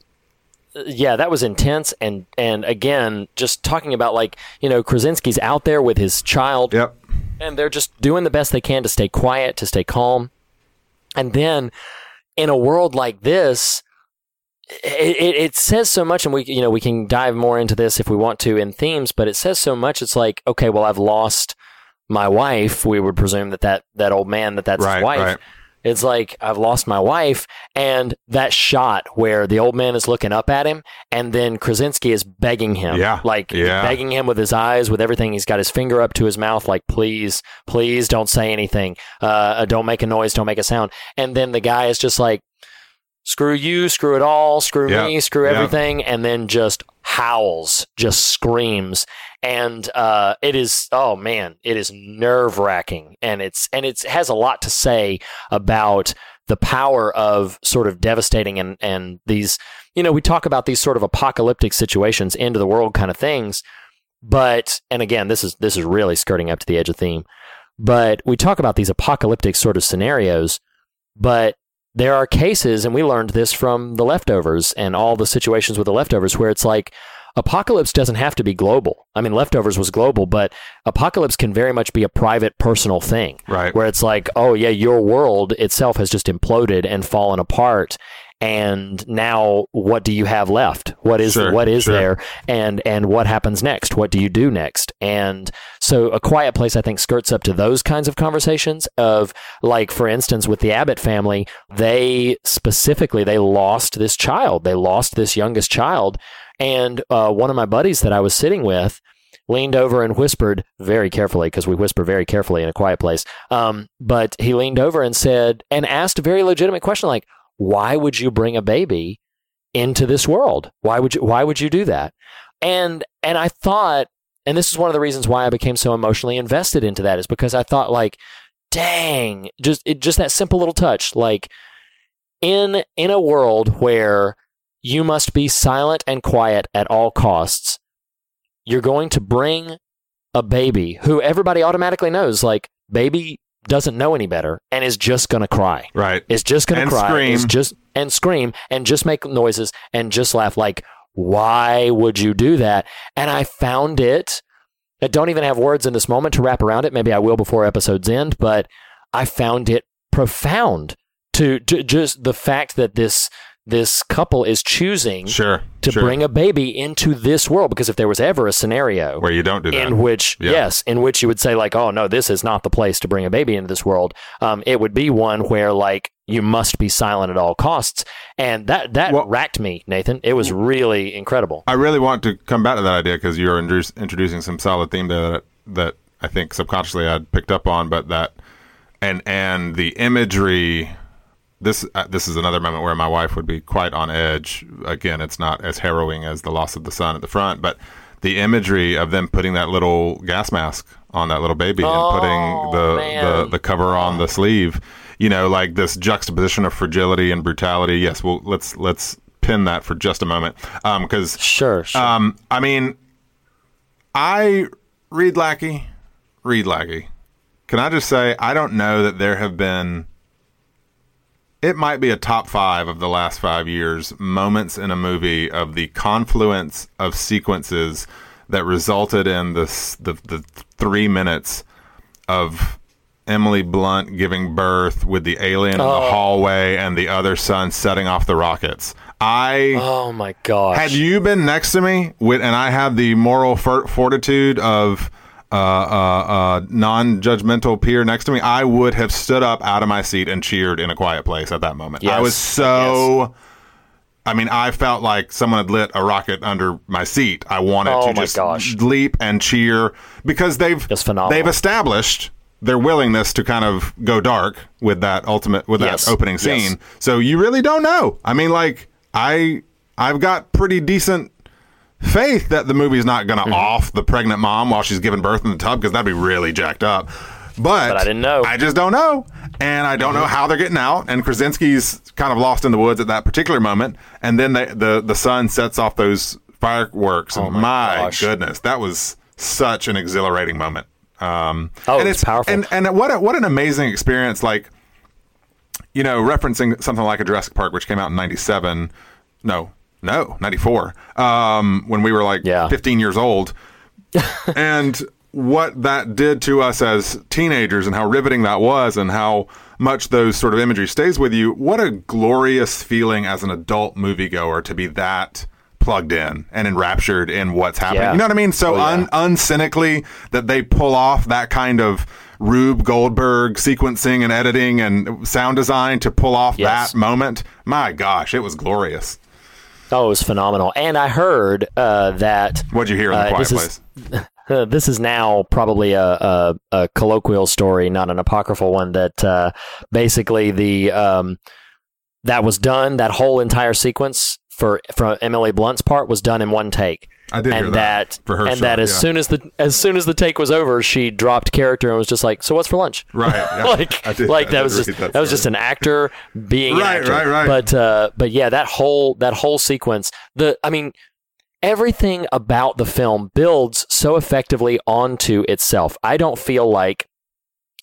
S1: yeah, that was intense and and again, just talking about like, you know, Krasinski's out there with his child
S2: Yep.
S1: And they're just doing the best they can to stay quiet, to stay calm. And then in a world like this, it, it, it says so much, and we you know we can dive more into this if we want to in themes, but it says so much. It's like okay, well, I've lost my wife. We would presume that that, that old man that that's
S2: Right,
S1: his wife.
S2: right.
S1: It's like I've lost my wife, and that shot where the old man is looking up at him, and then Krasinski is begging him,
S2: Yeah,
S1: like
S2: yeah.
S1: begging him with his eyes, with everything. He's got his finger up to his mouth, like please, please don't say anything, uh, don't make a noise, don't make a sound. And then the guy is just like, screw you, screw it all, screw
S2: Yeah,
S1: me, screw
S2: yeah.
S1: everything, and then just howls, just screams, and uh, it is oh man, it is nerve wracking, and it's and it's has a lot to say about the power of sort of devastating and and these you know we talk about these sort of apocalyptic situations, end of the world kind of things, but and again this is this is really skirting up to the edge of theme, but we talk about these apocalyptic sort of scenarios, but there are cases, and we learned this from the leftovers and all the situations with the leftovers, where it's like apocalypse doesn't have to be global. I mean, leftovers was global, but apocalypse can very much be a private, personal thing.
S2: Right.
S1: Where it's like, oh, yeah, your world itself has just imploded and fallen apart. And now, what do you have left? What is
S2: Sure,
S1: what is
S2: sure.
S1: there, and and what happens next? What do you do next? And so, a quiet place, I think, skirts up to those kinds of conversations. Of like, for instance, with the Abbott family, they specifically they lost this child. They lost this youngest child, and uh, one of my buddies that I was sitting with leaned over and whispered very carefully because we whisper very carefully in a quiet place. Um, but he leaned over and said and asked a very legitimate question like, "Why would you bring a baby into this world? Why would you? Why would you do that?" And and I thought, and this is one of the reasons why I became so emotionally invested into that is because I thought like, dang, just it, just that simple little touch, like in in a world where you must be silent and quiet at all costs, you're going to bring a baby who everybody automatically knows, like, baby doesn't know any better and is just going to cry.
S2: Right.
S1: Is just going to cry.
S2: scream.
S1: Is just and scream and just make noises and just laugh. Like, why would you do that? And I found it. I don't even have words in this moment to wrap around it. Maybe I will before episodes end, but I found it profound to, to just the fact that this this couple is choosing
S2: Sure.
S1: to
S2: sure.
S1: bring a baby into this world because if there was ever a scenario
S2: where you don't do that.
S1: in which
S2: Yeah.
S1: yes in which you would say like oh no this is not the place to bring a baby into this world um, it would be one where like you must be silent at all costs and that that
S2: Well-
S1: racked me nathan it was really incredible
S2: I really want to come back to that idea because you're introduce, introducing some solid theme there that that I think subconsciously I'd picked up on, but that and and the imagery. This uh, this is another moment where my wife would be quite on edge. Again, it's not as harrowing as the loss of the son at the front, but the imagery of them putting that little gas mask on that little baby and putting the, the the cover on the sleeve. You know, like this juxtaposition of fragility and brutality. Yes, well, let's let's pin that for just a moment, because
S1: sure, sure.
S2: um, I mean, I read Lackey, read Lackey. Can I just say I don't know that there have been. It might be a top five of the last five years moments in a movie of the confluence of sequences that resulted in this the the three minutes of Emily Blunt giving birth with the alien in the oh. hallway and the other son setting off the rockets. I
S1: oh my gosh
S2: had you been next to me with, and I had the moral fortitude of uh, uh, uh, non-judgmental peer next to me, I would have stood up out of my seat and cheered in a quiet place at that moment. I was so. I mean, I felt like someone had lit a rocket under my seat. I wanted
S1: Oh
S2: to just
S1: gosh.
S2: leap and cheer because they've they've established their willingness to kind of go dark with that ultimate with
S1: Yes.
S2: that opening
S1: Yes.
S2: scene. So you really don't know. I mean, like I I've got pretty decent faith that the movie's not going to
S1: Mm-hmm.
S2: off the pregnant mom while she's giving birth in the tub because that'd be really jacked up. But,
S1: But I didn't know.
S2: I just don't know, and I don't know how they're getting out. And Krasinski's kind of lost in the woods at that particular moment, and then they, the the son sets off those fireworks. and
S1: Oh my
S2: my goodness, that was such an exhilarating moment. Um,
S1: Oh,
S2: and
S1: it's powerful.
S2: And and what a, what an amazing experience! Like you know, referencing something like a Jurassic Park, which came out in '97. No, no, '94. Um, when we were like
S1: Yeah.
S2: 15 years old, and what that did to us as teenagers, and how riveting that was, and how much those sort of imagery stays with you. What a glorious feeling as an adult moviegoer to be that plugged in and enraptured in what's happening.
S1: Yeah.
S2: You know what I mean? So
S1: Oh, yeah.
S2: un- uncynically that they pull off that kind of Rube Goldberg sequencing and editing and sound design to pull off
S1: Yes.
S2: that moment. My gosh, it was glorious.
S1: Oh it was phenomenal and i heard uh, that
S2: What'd you hear in the
S1: Uh,
S2: quiet
S1: this is-
S2: place?
S1: Uh, this is now probably a, a, a colloquial story, not an apocryphal one. That uh, basically the um, that was done. That whole entire sequence for from Emily Blunt's part was done in one take.
S2: I did hear
S1: and
S2: that, for her
S1: and
S2: shot,
S1: that as
S2: yeah.
S1: soon as the as soon as the take was over, she dropped character and was just like, "So what's for lunch?"
S2: Right, yeah.
S1: like,
S2: I did-
S1: like that was just that,
S2: that
S1: was just an actor being
S2: Right,
S1: an actor.
S2: right, right.
S1: But uh, but yeah, that whole that whole sequence. The I mean, everything about the film builds so effectively onto itself. I don't feel like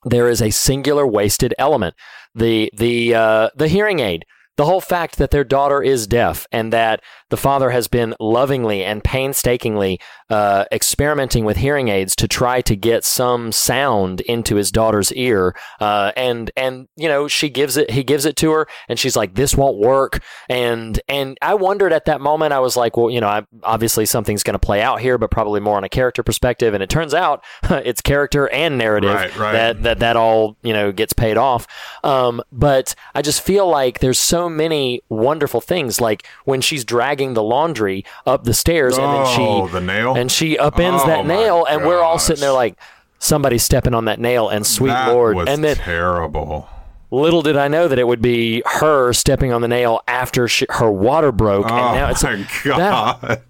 S1: there is a singular wasted element. The the uh, the hearing aid, the whole fact that their daughter is deaf and that the father has been lovingly and painstakingly uh, experimenting with hearing aids to try to get some sound into his daughter's ear, uh, and and you know she gives it, he gives it to her, and she's like, "This won't work," and and I wondered at that moment, I was like, well, you know, I, obviously something's going to play out here, but probably more on a character perspective, and it turns out it's character and narrative
S2: Right, right.
S1: that that that all you know gets paid off. Um, but I just feel like there's so many wonderful things, like when she's dragging the laundry up the stairs, and then
S2: Oh,
S1: she
S2: the nail?
S1: and she upends
S2: Oh,
S1: that nail, and we're all sitting there like. Somebody's stepping on that nail, and sweet
S2: that
S1: lord,
S2: was
S1: and then
S2: terrible.
S1: little did I know that it would be her stepping on the nail after she, her water broke,
S2: Oh
S1: and now it's
S2: my
S1: that,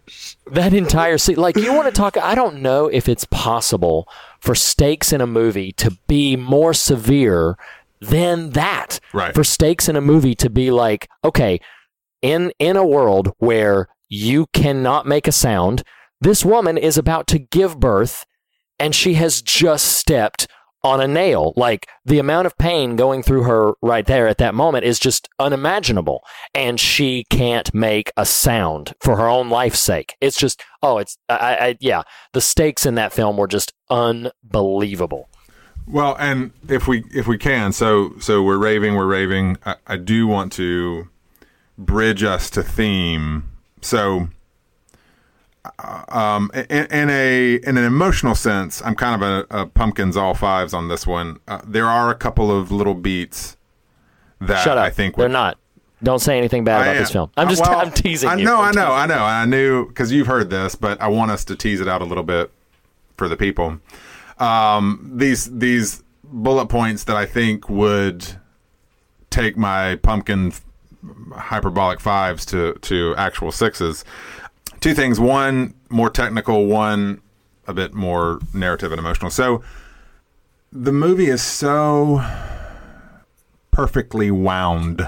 S1: that entire scene. Like you want to talk? I don't know if it's possible for stakes in a movie to be more severe than that.
S2: Right.
S1: For stakes in a movie to be like, okay, in in a world where you cannot make a sound, this woman is about to give birth. and she has just stepped on a nail. Like the amount of pain going through her right there at that moment is just unimaginable. And she can't make a sound for her own life's sake. It's just, oh, it's, I, I yeah, the stakes in that film were just unbelievable.
S2: Well, and if we if we can, so so we're raving, we're raving. I, I do want to bridge us to theme. So, uh, um, in, in a in an emotional sense, I'm kind of a, a pumpkins all fives on this one. Uh, there are a couple of little beats that
S1: Shut up.
S2: I think
S1: They're not. Don't say anything bad
S2: I
S1: about
S2: am.
S1: this film. I'm
S2: Uh,
S1: just,
S2: well,
S1: I'm teasing
S2: I know,
S1: I'm
S2: I know, I know. I knew because you've heard this, but I want us to tease it out a little bit for the people. Um, these these bullet points that I think would take my pumpkin hyperbolic fives to to actual sixes. Two things: one more technical, one a bit more narrative and emotional. So the movie is so perfectly wound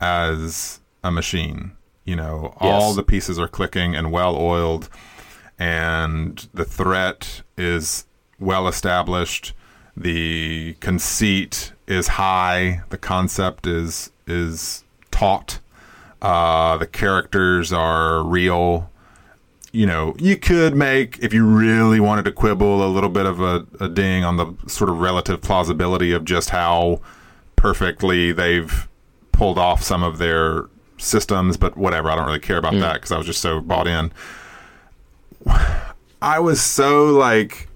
S2: as a machine. You know, all
S1: Yes.
S2: the pieces are clicking and well oiled, and the threat is well established. The conceit is high. The concept is is taut. Uh, the characters are real. You know, you could make if you really wanted to quibble a little bit of a, a ding on the sort of relative plausibility of just how perfectly they've pulled off some of their systems, but whatever. I don't really care about that because I was just so bought in. I was so like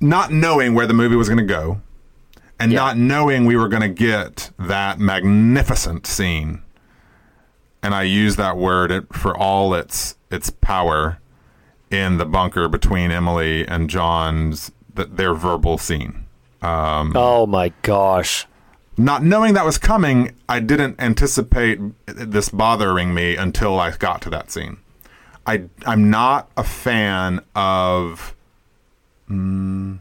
S2: not knowing where the movie was going to go and
S1: Yeah.
S2: not knowing we were going to get that magnificent scene. And I use that word for all its its power in the bunker between Emily and John's th- their verbal scene um,
S1: oh my gosh.
S2: not knowing that was coming, I didn't anticipate this bothering me until I got to that scene. I I'm not a fan of. Mm,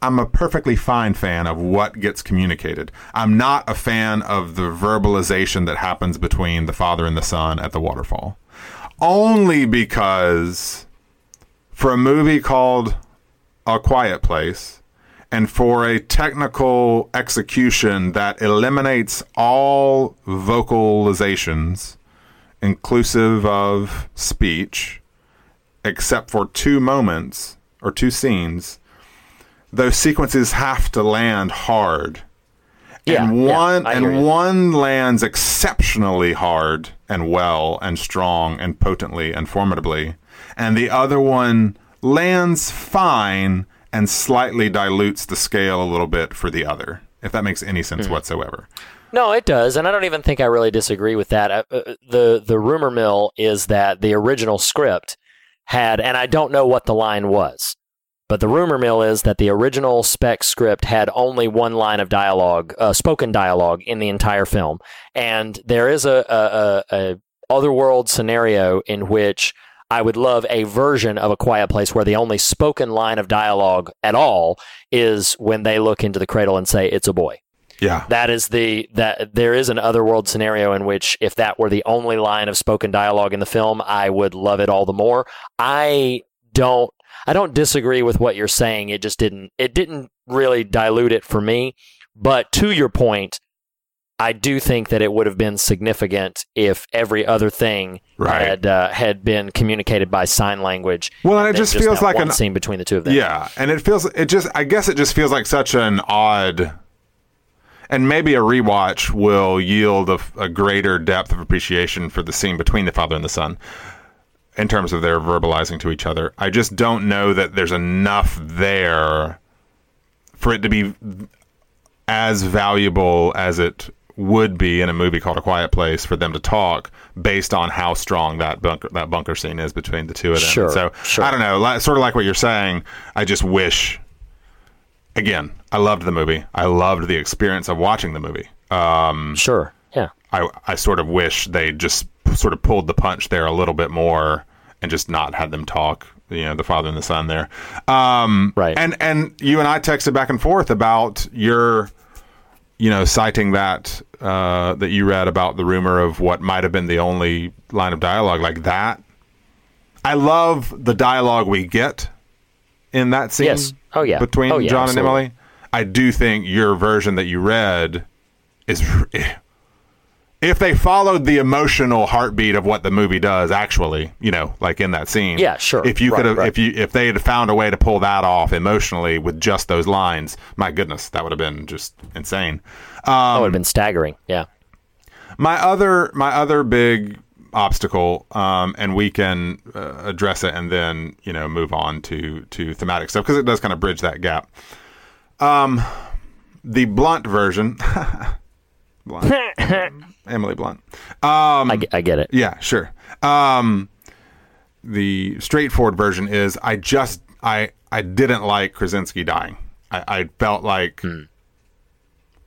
S2: I'm a perfectly fine fan of what gets communicated. I'm not a fan of the verbalization that happens between the father and the son at the waterfall. Only because for a movie called A Quiet Place and for a technical execution that eliminates all vocalizations, inclusive of speech, except for two moments or two scenes, those sequences have to land hard.
S1: Yeah,
S2: and one
S1: hear
S2: and one lands exceptionally hard and well and strong and potently and formidably, and the other one lands fine and slightly dilutes the scale a little bit for the other. If that makes any sense whatsoever.
S1: No, it does, and I don't even think I really disagree with that. Uh, uh, the The rumor mill is that the original script had, and I don't know what the line was, but the rumor mill is that the original spec script had only one line of dialogue, uh, spoken dialogue, in the entire film, and there is a, a, a, a otherworld scenario in which. I would love a version of a quiet place where the only spoken line of dialogue at all is when they look into the cradle and say, It's a boy
S2: Yeah.
S1: that is the that there is an otherworld scenario in which if that were the only line of spoken dialogue in the film i would love it all the more. I don't i don't disagree with what you're saying. It just didn't it didn't really dilute it for me. But to your point i do think that it would have been significant if every other thing
S2: Right.
S1: had uh, had been communicated by sign language
S2: Well, and it
S1: than
S2: just feels like an-
S1: scene between the two of them.
S2: Yeah, and it feels it just I guess it just feels like such an odd and maybe a rewatch will yield a, a greater depth of appreciation for the scene between the father and the son in terms of their verbalizing to each other. I just don't know that there's enough there for it to be as valuable as it would be in a movie called A Quiet Place for them to talk based on how strong that bunker that bunker scene is between the two of them.
S1: Sure,
S2: so
S1: sure.
S2: I don't know, li- sort of like what you're saying. I just wish. Again, I loved the movie. I loved the experience of watching the movie. Um,
S1: sure yeah
S2: I I sort of wish they just sort of pulled the punch there a little bit more and just not had them talk. You know, the father and the son there. Um,
S1: Right.
S2: And and you and I texted back and forth about your, you know, citing that uh, that you read about the rumor of what might have been the only line of dialogue like that. I love the dialogue we get in that scene.
S1: Yes. Oh, yeah.
S2: Between
S1: Oh, yeah,
S2: John
S1: absolutely.
S2: and Emily, I do think your version that you read is. If they followed the emotional heartbeat of what the movie does, actually, you know, like in that scene,
S1: Yeah, sure.
S2: If you
S1: Right,
S2: could have,
S1: right.
S2: if you, if they had found a way to pull that off emotionally with just those lines, my goodness, that would have been just insane.
S1: that would have um, been staggering. Yeah.
S2: My other my other big obstacle, um, and we can uh, address it and then you know move on to to thematic stuff because it does kind of bridge that gap. Um, the blunt version, blunt, Emily Blunt.
S1: I, ge- I get it.
S2: Yeah, sure. Um, the straightforward version is I just I I didn't like Krasinski dying. I, I felt like w-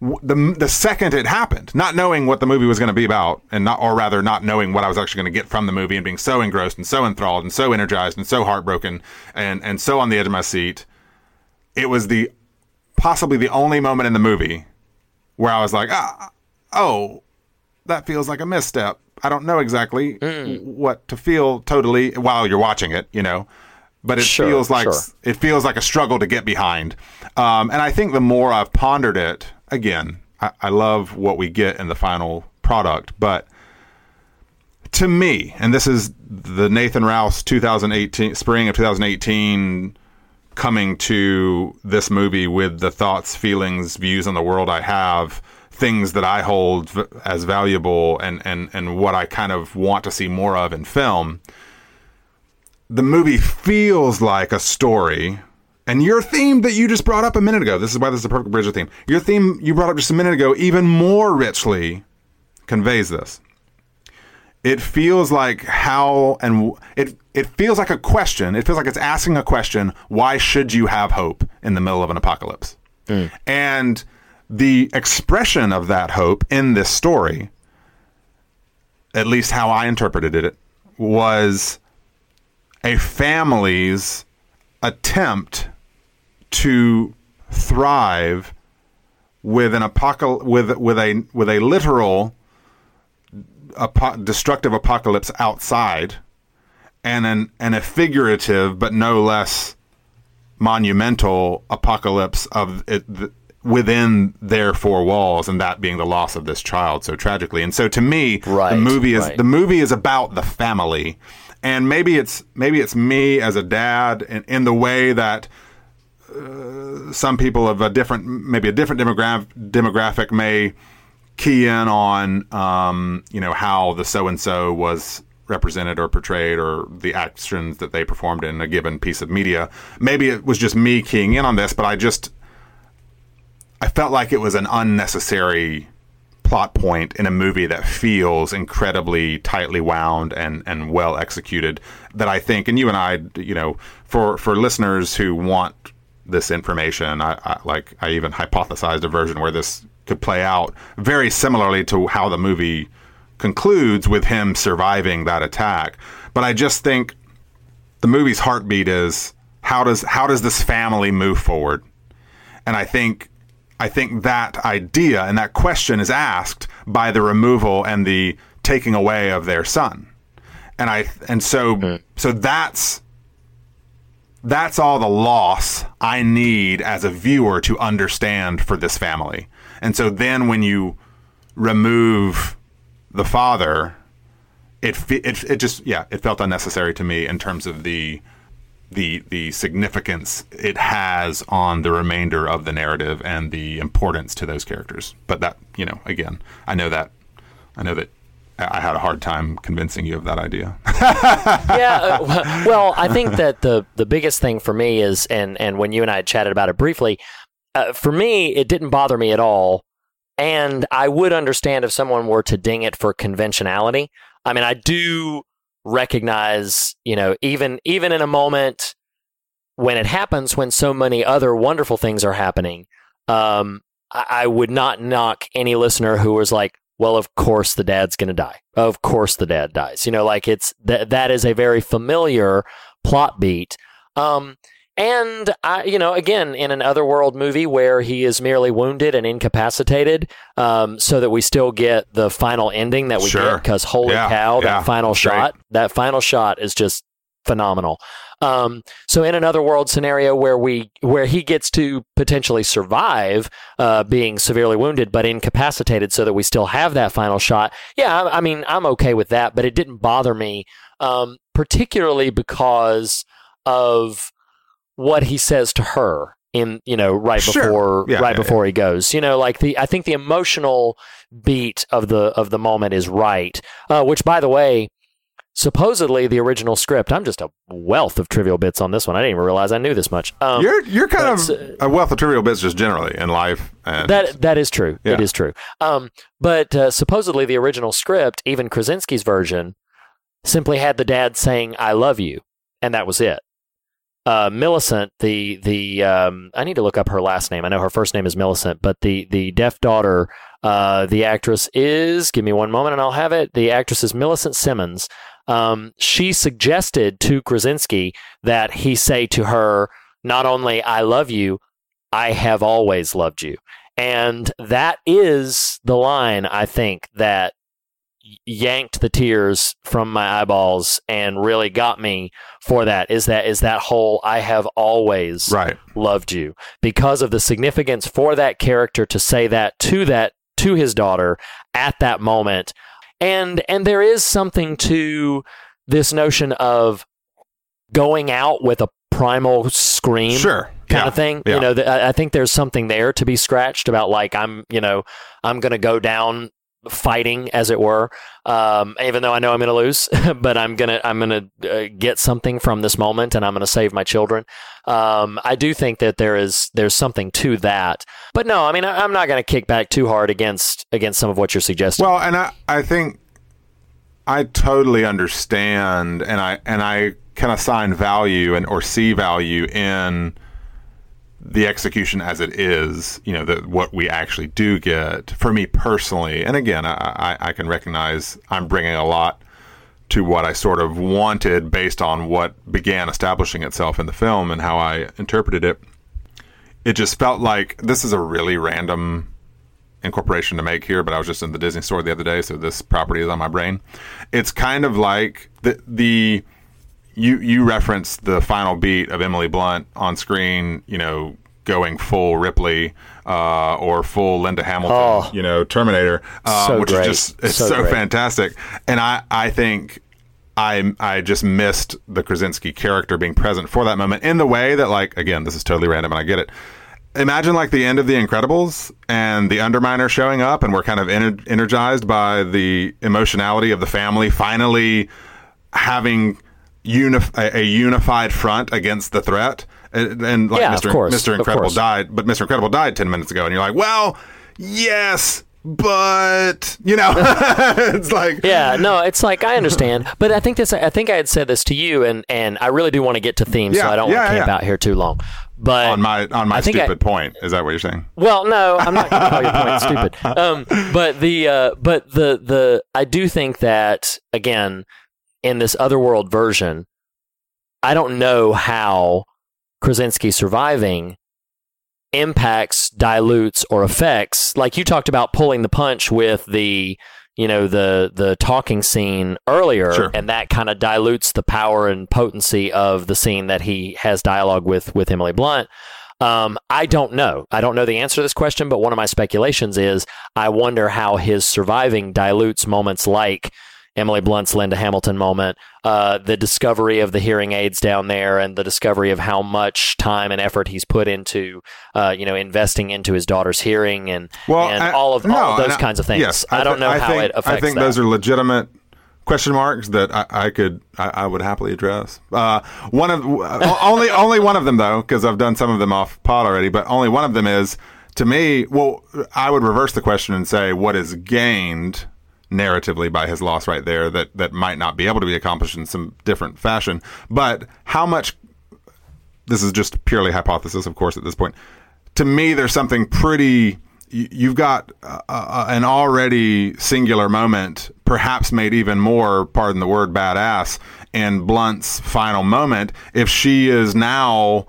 S2: the the second it happened, not knowing what the movie was going to be about, and not or rather not knowing what I was actually going to get from the movie, and being so engrossed and so enthralled and so energized and so heartbroken and and so on the edge of my seat, it was the possibly the only moment in the movie where I was like, ah, oh, that feels like a misstep. I don't know exactly what to feel totally while you're watching it, you know. But it
S1: Sure,
S2: feels like
S1: sure.
S2: it feels like a struggle to get behind. Um, and I think the more I've pondered it, again, I, I love what we get in the final product. But to me, and this is the Nathan Rouse 2018 spring of 2018 coming to this movie with the thoughts, feelings, views on the world I have, things that I hold as valuable, and and and what I kind of want to see more of in film. The movie feels like a story. And your theme that you just brought up a minute ago, this is why this is a perfect bridge of theme. Your theme you brought up just a minute ago even more richly conveys this it feels like how and it it feels like a question. It feels like it's asking a question. Why should you have hope in the middle of an apocalypse? Mm. And the expression of that hope in this story, at least how I interpreted it, was a family's attempt to thrive with an apocal with with a with a literal apo- destructive apocalypse outside and an and a figurative but no less monumental apocalypse of it th- within their four walls and that being the loss of this child so tragically and so to me the movie is
S1: right.
S2: the movie is about the family and maybe it's maybe it's me as a dad in, in the way that some people of a different, maybe a different demographic demographic may key in on, um, you know, how the so and so was represented or portrayed or the actions that they performed in a given piece of media. Maybe it was just me keying in on this, but I just, I felt like it was an unnecessary plot point in a movie that feels incredibly tightly wound and, and well executed that I think and you and I you know for for listeners who want this information I, I like I even hypothesized a version where this could play out very similarly to how the movie concludes with him surviving that attack. But I just think the movie's heartbeat is how does how does this family move forward? And I think I think that idea and that question is asked by the removal and the taking away of their son. And I and so hmm. so that's that's all the loss I need as a viewer to understand for this family. And so then when you remove the father, it it it just yeah, it felt unnecessary to me in terms of the the the significance it has on the remainder of the narrative and the importance to those characters. But that you know, again, I know that I know that I had a hard time convincing you of that idea.
S1: yeah. uh, well, I think that the the biggest thing for me is, and and when you and I had chatted about it briefly, uh, for me, it didn't bother me at all, and I would understand if someone were to ding it for conventionality. I mean, I do recognize, you know, even even in a moment when it happens, when so many other wonderful things are happening, um, I, I would not knock any listener who was like, well, of course the dad's going to die. Of course the dad dies. You know, like it's that that is a very familiar plot beat. Um, and I, you know, again, in an otherworld movie where he is merely wounded and incapacitated, um, so that we still get the final ending that we
S2: Sure.
S1: get. Because holy
S2: Yeah,
S1: cow,
S2: yeah,
S1: that final
S2: great.
S1: shot, that final shot is just phenomenal. Um, so in another world scenario where we where he gets to potentially survive uh, being severely wounded but incapacitated, so that we still have that final shot. Yeah, I, I mean I'm okay with that, but it didn't bother me, um, particularly because of what he says to her in you know right
S2: Sure.
S1: before
S2: Yeah,
S1: right
S2: yeah,
S1: before he goes you know like the i think the emotional beat of the of the moment is right uh, which by the way supposedly the original script i'm just a wealth of trivial bits on this one i didn't even realize i knew this much um,
S2: You're you're kind of a wealth of trivial bits just generally in life. And
S1: that that is true. It
S2: Yeah.
S1: is true. Um, but uh, supposedly the original script, even Krasinski's version, simply had the dad saying "I love you," and that was it. Uh, Millicent, the the um, I need to look up her last name. I know her first name is Millicent, but the the deaf daughter, uh, the actress is. Give me one moment, and I'll have it. The actress is Millicent Simmons. Um, she suggested to Krasinski that he say to her not only "I love you," I have always loved you. And that is the line I think that yanked the tears from my eyeballs and really got me for that is that is that whole I have always
S2: right.
S1: loved you because of the significance for that character to say that to that to his daughter at that moment and and there is something to this notion of going out with a primal scream
S2: Sure.
S1: kind
S2: Yeah.
S1: of thing.
S2: Yeah.
S1: You know, th- I I think there's something there to be scratched about like I'm, you know, I'm going to go down fighting as it were. Um, even though i know i'm going to lose but i'm going to i'm to uh, get something from this moment and i'm going to save my children. Um, i do think that there is there's something to that. But no i mean I, i'm not going to kick back too hard against against some of what you're suggesting.
S2: Well, and I, I think I totally understand, and I and I can assign value and or see value in the execution as it is. You know, the, what we actually do get. For me personally, and again, I, I, I can recognize I'm bringing a lot to what I sort of wanted based on what began establishing itself in the film and how I interpreted it. It just felt like this is a really random incorporation to make here, but I was just in the Disney store the other day, so this property is on my brain. It's kind of like the the you you referenced the final beat of Emily Blunt on screen, you know, going full Ripley uh, or full Linda Hamilton,
S1: Oh.
S2: you know, Terminator, uh,
S1: So
S2: which
S1: great.
S2: is just it's
S1: So
S2: so, fantastic. And I I think I I just missed the Krasinski character being present for that moment in the way that like again this is totally random and I get it. Imagine like the end of The Incredibles and the Underminer showing up and we're kind of ener- energized by the emotionality of the family finally having unif- a, a unified front against the threat. And, and like
S1: Yeah,
S2: Mr.
S1: course,
S2: Mr. Incredible died, but Mr. Incredible died 10 minutes ago and you're like, "Well, yes, but you know, it's like
S1: yeah no it's like i understand but i think this i think i had said this to you and and i really do want to get to themes so i don't
S2: yeah,
S1: want to camp
S2: yeah.
S1: out here too long but
S2: on my on my
S1: I think I-
S2: stupid point. Is that what you're saying?
S1: Well, no, I'm not going to call your point stupid. Um, but the uh, but the the I do think that again in this otherworld version, I don't know how Krasinski surviving impacts, dilutes, or affects. Like you talked about pulling the punch with the you know the the talking scene earlier,
S2: Sure.
S1: and that kind of dilutes the power and potency of the scene that he has dialogue with with Emily Blunt. Um, I don't know. I don't know the answer to this question, but one of my speculations is I wonder how his surviving dilutes moments like Emily Blunt's Linda Hamilton moment, uh, the discovery of the hearing aids down there, and the discovery of how much time and effort he's put into, uh, you know, investing into his daughter's hearing and and
S2: I-
S1: all of
S2: no,
S1: all of those
S2: I-
S1: kinds of things.
S2: Yes,
S1: I, don't
S2: thi-
S1: know
S2: I
S1: how
S2: think,
S1: it affects
S2: I think
S1: that.
S2: those are legitimate question marks that I, I could I, I would happily address. Uh, one of only only one of them though, because I've done some of them off pod already. But only one of them is to me. Well, I would reverse the question and say what is gained narratively by his loss right there that that might not be able to be accomplished in some different fashion. But how much this is just purely hypothesis, of course, at this point. To me, there's something pretty. you- You've got uh, an already singular moment, perhaps made even more, pardon the word, badass, in Blunt's final moment. If she is now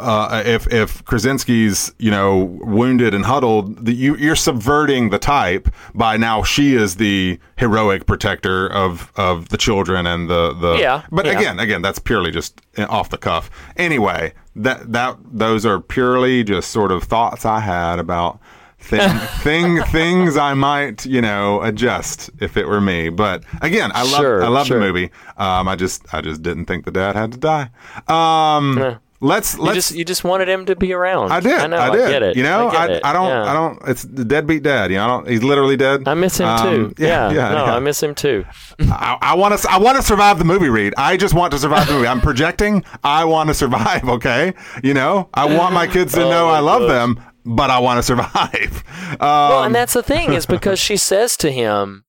S2: uh, if if Krasinski's you know wounded and huddled, the, you you're subverting the type by now she is the heroic protector of of the children and the the
S1: Yeah,
S2: But
S1: yeah.
S2: again, again, that's purely just off the cuff. Anyway, that that those are purely just sort of thoughts I had about. Thing, thing, things I might, you know, adjust if it were me. But again, I love,
S1: Sure,
S2: I love
S1: sure.
S2: the movie. Um, I just, I just didn't think the dad had to die. Um, let's,
S1: You
S2: let's.
S1: just you just wanted him to be around.
S2: I did.
S1: I know.
S2: I
S1: I,
S2: did.
S1: get it.
S2: You know,
S1: I,
S2: I. I don't.
S1: Yeah.
S2: I don't. It's the deadbeat dad. You know, I don't. He's literally dead.
S1: I miss him
S2: Um,
S1: too.
S2: yeah,
S1: yeah,
S2: yeah,
S1: no,
S2: yeah.
S1: I miss him too.
S2: I, I want to. I want to survive the movie. Reed. I just want to survive the movie. I'm projecting. I want to survive. Okay. You know, I want my kids to
S1: Oh
S2: know I love
S1: gosh.
S2: them, but I want to survive. Um,
S1: well, and that's the thing is because she says to him,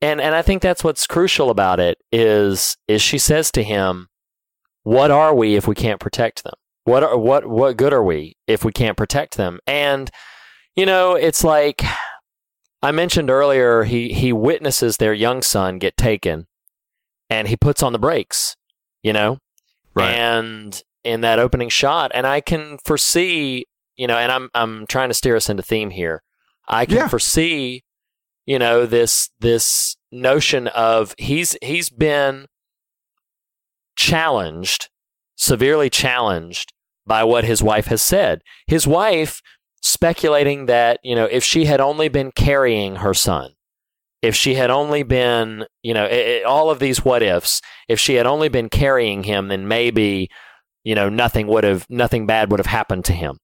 S1: and and I think that's what's crucial about it is is she says to him, "What are we if we can't protect them? What are what what good are we if we can't protect them?" And you know, it's like I mentioned earlier, he he witnesses their young son get taken, and he puts on the brakes. You know,
S2: right.
S1: and in that opening shot and i can foresee you know and i'm i'm trying to steer us into theme here i can
S2: Yeah.
S1: foresee you know this this notion of he's he's been challenged severely challenged by what his wife has said. His wife speculating that you know if she had only been carrying her son if she had only been you know i i all of these what ifs if she had only been carrying him then maybe you know nothing would have nothing bad would have happened to him.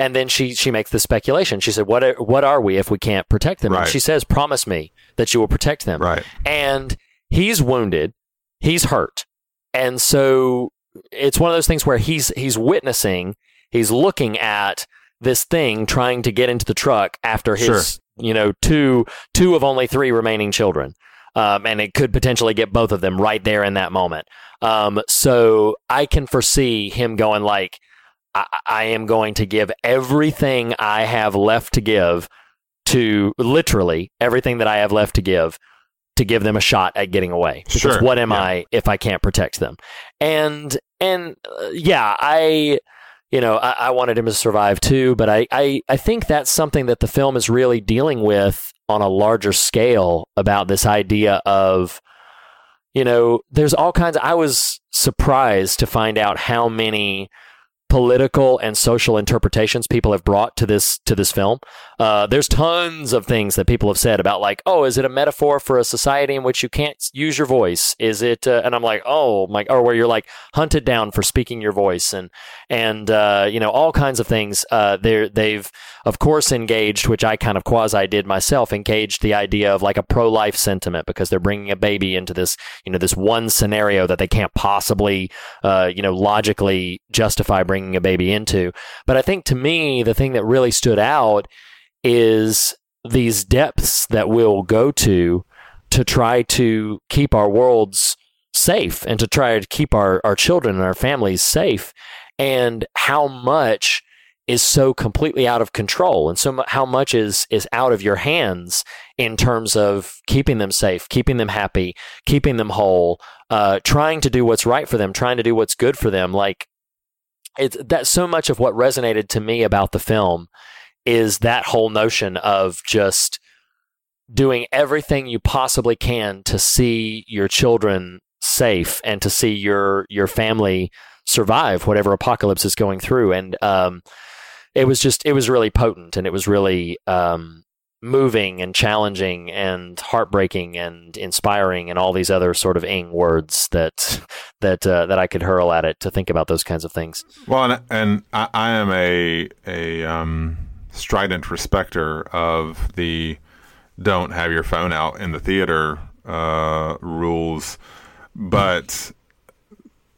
S1: And then she she makes the speculation. She said what are, what are we if we can't protect them?
S2: Right.
S1: and she says promise me that you will protect them.
S2: Right.
S1: and he's wounded. He's hurt and so it's one of those things where he's he's witnessing he's looking at this thing trying to get into the truck after his
S2: Sure.
S1: you know two two of only three remaining children um, and it could potentially get both of them right there in that moment um, so i can foresee him going like I, I am going to give everything i have left to give to literally everything that i have left to give to give them a shot at getting away. Because
S2: Sure,
S1: what am
S2: yeah.
S1: I if I can't protect them? And and uh, yeah, I you know I, I wanted him to survive too, but I, I I think that's something that the film is really dealing with on a larger scale about this idea of you know there's all kinds. I was surprised to find out how many political and social interpretations people have brought to this to this film. Uh, there's tons of things that people have said about like, oh, is it a metaphor for a society in which you can't use your voice? Is it? Uh, and I'm like, oh my, or where you're like hunted down for speaking your voice and and uh, you know all kinds of things. Uh, they they've of course engaged, which I kind of quasi did myself, engaged the idea of like a pro life sentiment because they're bringing a baby into this you know this one scenario that they can't possibly uh, you know logically justify bringing a baby into. But I think to me the thing that really stood out is these depths that we'll go to to try to keep our worlds safe and to try to keep our, our children and our families safe. And how much is so completely out of control and so how much is is out of your hands in terms of keeping them safe keeping them happy keeping them whole uh, trying to do what's right for them trying to do what's good for them. Like it's that so much of what resonated to me about the film is that whole notion of just doing everything you possibly can to see your children safe and to see your your family survive whatever apocalypse is going through and um it was just it was really potent and it was really um moving and challenging and heartbreaking and inspiring and all these other sort of ing words that that uh, that I could hurl at it to think about those kinds of things.
S2: Well, and, and I, I am a a um, strident respecter of the don't have your phone out in the theater uh, rules, but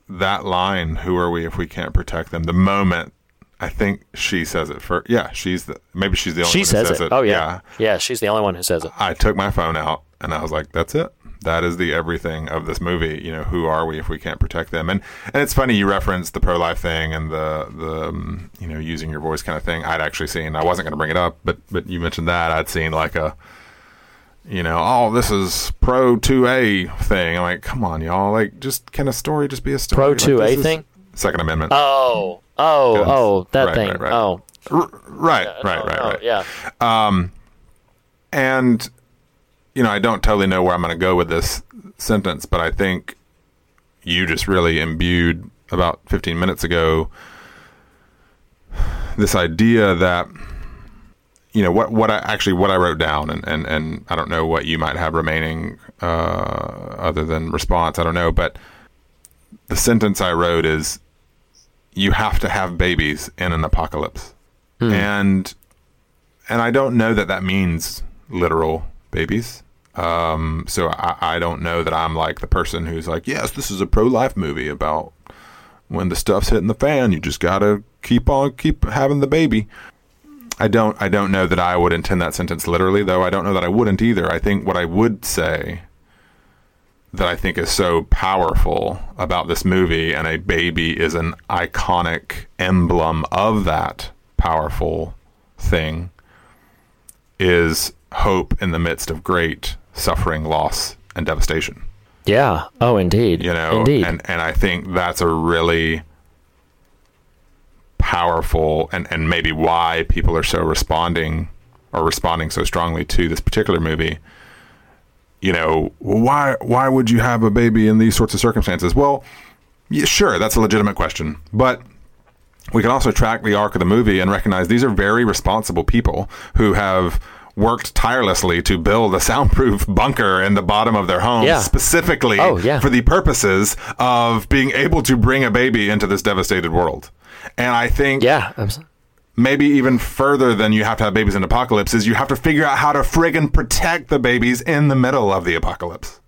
S2: that line, "Who are we if we can't protect them?" The moment I think she says it first. Yeah, she's the maybe she's the only
S1: She
S2: one
S1: says,
S2: who says
S1: it.
S2: it.
S1: Oh yeah. yeah, she's the only one who says it.
S2: I took my phone out and I was like, "That's it. That is the everything of this movie." You know, who are we if we can't protect them? And and it's funny you referenced the pro life thing and the the um, you know using your voice kind of thing. I'd actually seen. I wasn't going to bring it up, but but you mentioned that I'd seen like a you know, oh, this is pro two A thing. I'm like, come on, y'all. Like, just can a story just be a story?
S1: Pro
S2: Like,
S1: 2A
S2: this
S1: thing?
S2: Second Amendment.
S1: Oh, oh,
S2: Yes.
S1: oh, that
S2: Right,
S1: thing.
S2: right, right.
S1: Oh,
S2: R- right, right,
S1: oh,
S2: right,
S1: oh,
S2: right.
S1: Yeah.
S2: Um, and you know, I don't totally know where I'm going to go with this sentence, but I think you just really imbued about 15 minutes ago this idea that you know what what I actually what I wrote down and and and I don't know what you might have remaining uh, other than response. I don't know, but the sentence I wrote is you have to have babies in an apocalypse. And and I don't know that that means literal babies. Um, so I, I don't know that I'm like the person who's like, yes, this is a pro life movie about when the stuff's hitting the fan, you just gotta keep on keep having the baby. I don't I don't know that I would intend that sentence literally, though I don't know that I wouldn't either. I think what I would say that I think is so powerful about this movie and a baby is an iconic emblem of that powerful thing is hope in the midst of great suffering, loss, and devastation.
S1: Yeah. Oh, indeed.
S2: You know,
S1: Indeed.
S2: and and I think that's a really powerful and and maybe why people are so responding or responding so strongly to this particular movie. You know, why why would you have a baby in these sorts of circumstances? Well, yeah, sure, that's a legitimate question, but we can also track the arc of the movie and recognize these are very responsible people who have worked tirelessly to build a soundproof bunker in the bottom of their home
S1: Yeah.
S2: specifically
S1: Oh, yeah.
S2: for the purposes of being able to bring a baby into this devastated world. And I think
S1: yeah. abs-
S2: maybe even further than you have to have babies in apocalypse is you have to figure out how to friggin' protect the babies in the middle of the apocalypse.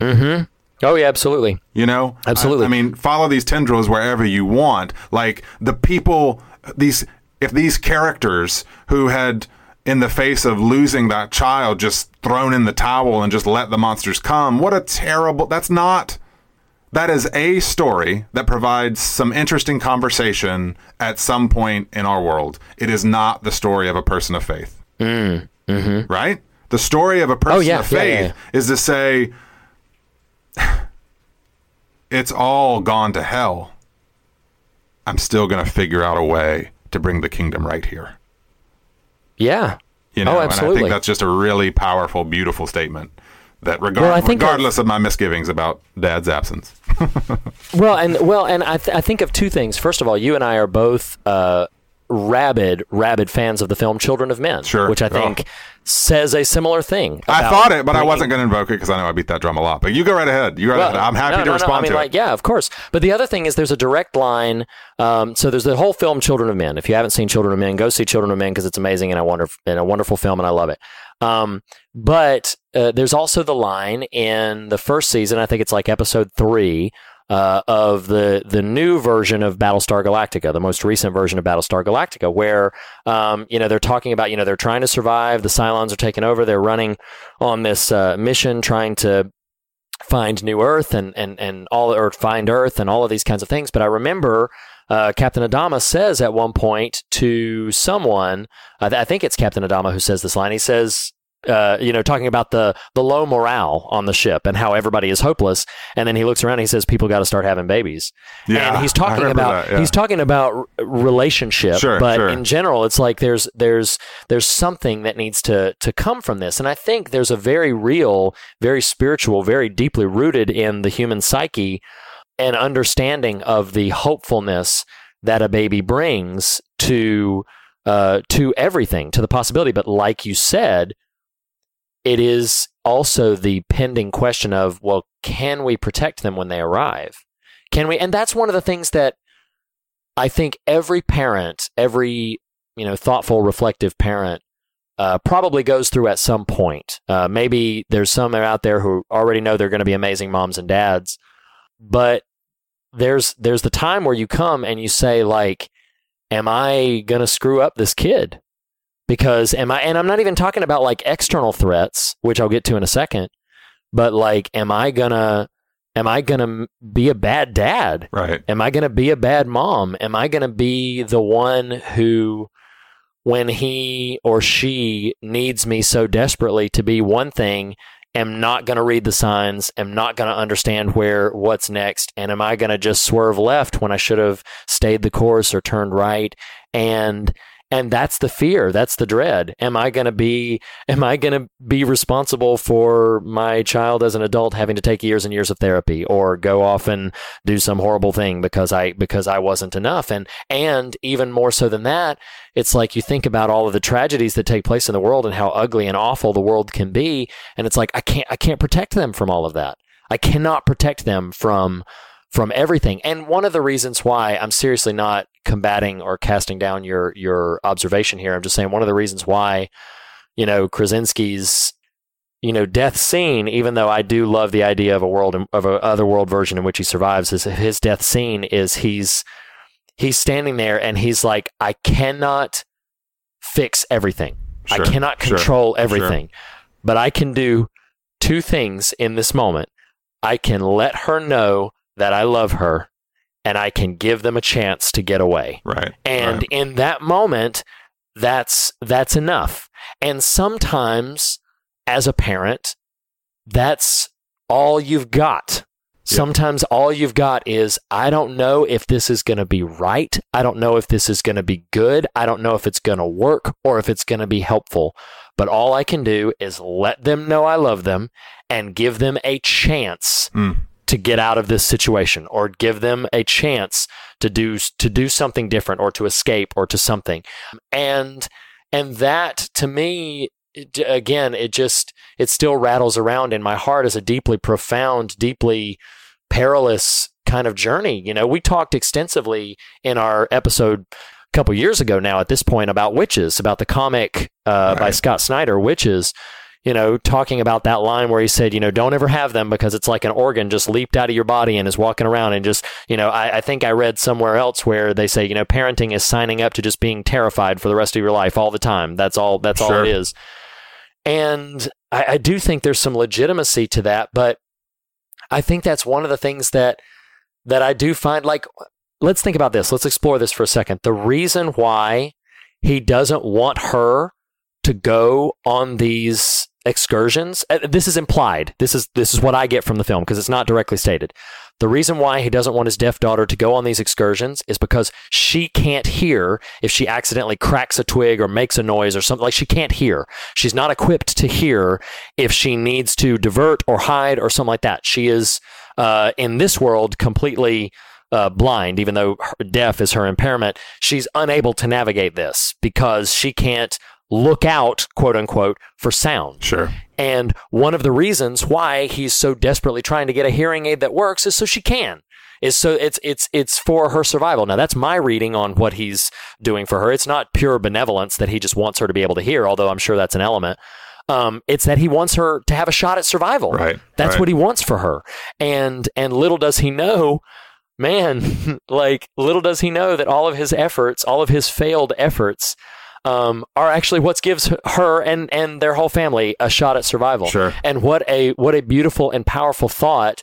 S2: Mm-hmm.
S1: Oh, yeah. Absolutely.
S2: You know,
S1: Absolutely.
S2: I, I mean, follow these tendrils wherever you want. Like the people, these if these characters who had, in the face of losing that child, just thrown in the towel and just let the monsters come. What a terrible. That's not. That is a story that provides some interesting conversation at some point in our world. It is not the story of a person of faith. Mm, mm-hmm. Right? The story of a person
S1: Oh, yeah,
S2: of faith
S1: yeah, yeah.
S2: is to say, it's all gone to hell. I'm still going to figure out a way to bring the kingdom right here.
S1: Yeah.
S2: You know,
S1: oh,
S2: and I think that's just a really powerful, beautiful statement. That regard,
S1: Well, I think
S2: regardless of my misgivings about Dad's absence,
S1: Well, and well, and I, th- I think of two things. First of all, you and I are both uh, rabid, rabid fans of the film Children of Men,
S2: Sure.
S1: which I think says a similar thing.
S2: I thought it, but I wasn't going to invoke it because I know I beat that drum a lot. But you go right ahead. You go right
S1: Well,
S2: ahead. I'm happy
S1: no,
S2: to
S1: no, no.
S2: respond
S1: I mean,
S2: to
S1: like,
S2: it.
S1: yeah, of course. But the other thing is, there's a direct line. Um, so there's the whole film, Children of Men. If you haven't seen Children of Men, go see Children of Men because it's amazing and a wonder and a wonderful film, and I love it. Um, but uh, there's also the line in the first season. I think it's like episode three. Uh, of the the new version of Battlestar Galactica, the most recent version of Battlestar Galactica, where um, you know they're talking about you know they're trying to survive, the Cylons are taking over, they're running on this uh, mission trying to find new Earth and and and all or find Earth and all of these kinds of things. But I remember uh, Captain Adama says at one point to someone, I, th- I think it's Captain Adama who says this line. He says. Uh, you know, talking about the the low morale on the ship and how everybody is hopeless, and then he looks around and he says, "People got to start having babies."
S2: Yeah,
S1: and he's talking about
S2: that, yeah.
S1: he's talking about relationship,
S2: Sure,
S1: but
S2: sure.
S1: in general, it's like there's there's there's something that needs to to come from this, and I think there's a very real, very spiritual, very deeply rooted in the human psyche, an understanding of the hopefulness that a baby brings to uh, to everything, to the possibility. But like you said, it is also the pending question of well, can we protect them when they arrive? Can we? And that's one of the things that I think every parent, every you know thoughtful, reflective parent, uh, probably goes through at some point. Uh, maybe there's some out there who already know they're going to be amazing moms and dads, but there's there's the time where you come and you say like, "Am I going to screw up this kid?" Because am I? And I'm not even talking about like external threats, which I'll get to in a second, but like, am I gonna am I gonna be a bad dad?
S2: Right.
S1: Am I to be a bad mom? Am I to be the one who, when he or she needs me so desperately to be one thing, am not going to read the signs, am not going to understand where what's next, and am I going to just swerve left when I should have stayed the course or turned right? And and that's the fear that's the dread. Am i going to be am i going to be responsible for my child as an adult having to take years and years of therapy or go off and do some horrible thing because i because i wasn't enough? And and even more so than that it's like you think about all of the tragedies that take place in the world and how ugly and awful the world can be. And it's like i can't i can't protect them from all of that. I cannot protect them from from everything. And one of the reasons why I'm seriously not combating or casting down your your observation here, I'm just saying one of the reasons why, you know, Krasinski's you know death scene, even though I do love the idea of a world of a other world version in which he survives, is his death scene is he's he's standing there and he's like, I cannot fix everything.
S2: Sure,
S1: I cannot control
S2: sure.
S1: everything, but I can do two things in this moment. I can let her know that I love her and I can give them a chance to get away.
S2: Right.
S1: And
S2: right.
S1: in that moment, that's that's enough. And sometimes as a parent, that's all you've got. Sometimes all you've got is I don't know if this is going to be right. I don't know if this is going to be good. I don't know if it's going to work or if it's going to be helpful. But all I can do is let them know I love them and give them a chance
S2: Mm.
S1: To get out of this situation or give them a chance to do to do something different or to escape or to something. And and that to me it- again it just it still rattles around in my heart as a deeply profound deeply perilous kind of journey. You know we talked extensively in our episode a couple years ago now at this point about witches about the comic uh, by scott snyder witches you know, talking about that line where he said, you know, don't ever have them because it's like an organ just leaped out of your body and is walking around and just, you know, I, I think I read somewhere else where they say, you know, parenting is signing up to just being terrified for the rest of your life all the time. That's all. That's all it is. And I, I do think there's some legitimacy to that, but I think that's one of the things that that I do find like let's think about this. Let's explore this for a second. The reason why he doesn't want her to go on these excursions uh, this is implied. This is this is what i get from the film because it's not directly stated. The reason why he doesn't want his deaf daughter to go on these excursions is because she can't hear if she accidentally cracks a twig or makes a noise or something like she can't hear. She's not equipped to hear if she needs to divert or hide or something like that. She is uh, in this world completely uh, blind, even though deaf is her impairment, she's unable to navigate this because she can't look out, quote unquote, for sound.
S2: Sure.
S1: And one of the reasons why he's so desperately trying to get a hearing aid that works is so she can. Is so it's it's it's for her survival. Now that's my reading on what he's doing for her. It's not pure benevolence that he just wants her to be able to hear, although I'm sure that's an element. Um, it's that he wants her to have a shot at survival.
S2: Right,
S1: That's
S2: right.
S1: what he wants for her. And and little does he know, man, like little does he know that all of his efforts, all of his failed efforts, um, are actually what gives her and and their whole family a shot at survival.
S2: Sure.
S1: And what a what a beautiful and powerful thought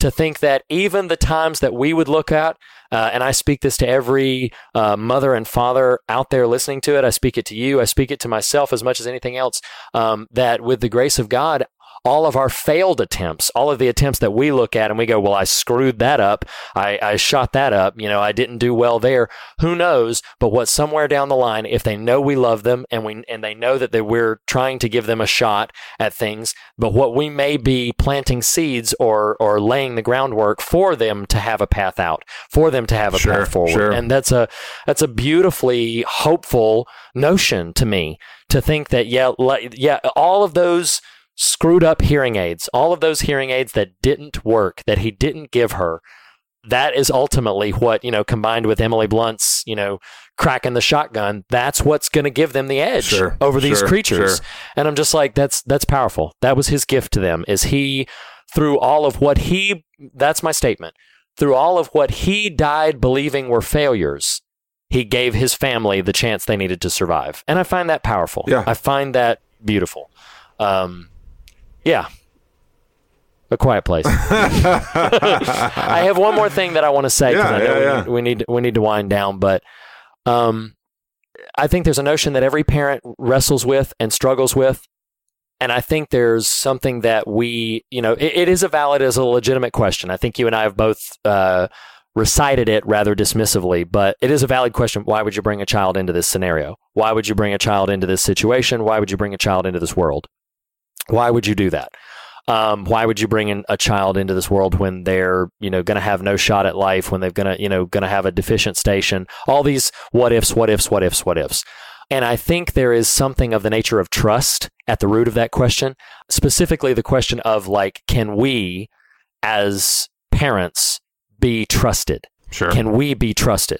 S1: to think that even the times that we would look at, uh, and I speak this to every uh, mother and father out there listening to it. I speak it to you. I speak it to myself as much as anything else. Um, that with the grace of God, all of our failed attempts, all of the attempts that we look at and we go, well, I screwed that up. I, I shot that up. You know, I didn't do well there. Who knows? But what somewhere down the line, if they know we love them and we, and they know that they, we're trying to give them a shot at things, but what we may be planting seeds or, or laying the groundwork for them to have a path out, for them to have a
S2: Sure,
S1: path forward.
S2: sure.
S1: And that's a, that's a beautifully hopeful notion to me to think that, yeah, like, yeah, all of those, screwed up hearing aids, all of those hearing aids that didn't work, that he didn't give her, that is ultimately what, you know, combined with Emily Blunt's, you know, cracking the shotgun, that's what's going to give them the edge
S2: Sure,
S1: over these
S2: sure,
S1: creatures.
S2: sure.
S1: And I'm just like, that's, that's powerful. That was his gift to them is he, through all of what he, that's my statement, through all of what he died believing were failures, he gave his family the chance they needed to survive. And I find that powerful.
S2: Yeah.
S1: I find that beautiful. Um, yeah. A quiet place. I have one more thing that I want to say because
S2: Yeah,
S1: I know
S2: yeah,
S1: we,
S2: yeah.
S1: Need, we need we need to wind down, but um, I think there's a notion that every parent wrestles with and struggles with, And I think there's something that we, you know, it, it is a valid as a legitimate question. I think you and I have both uh, recited it rather dismissively, but it is a valid question. Why would you bring a child into this scenario? Why would you bring a child into this situation? Why would you bring a child into this world? Why would you do that? Um, why would you bring in a child into this world when they're, you know, going to have no shot at life, when they're going to, you know, going to have a deficient station? All these what ifs, what ifs, what ifs, what ifs. And I think there is something of the nature of trust at the root of that question, specifically the question of like, can we as parents be trusted?
S2: Sure.
S1: Can we be trusted?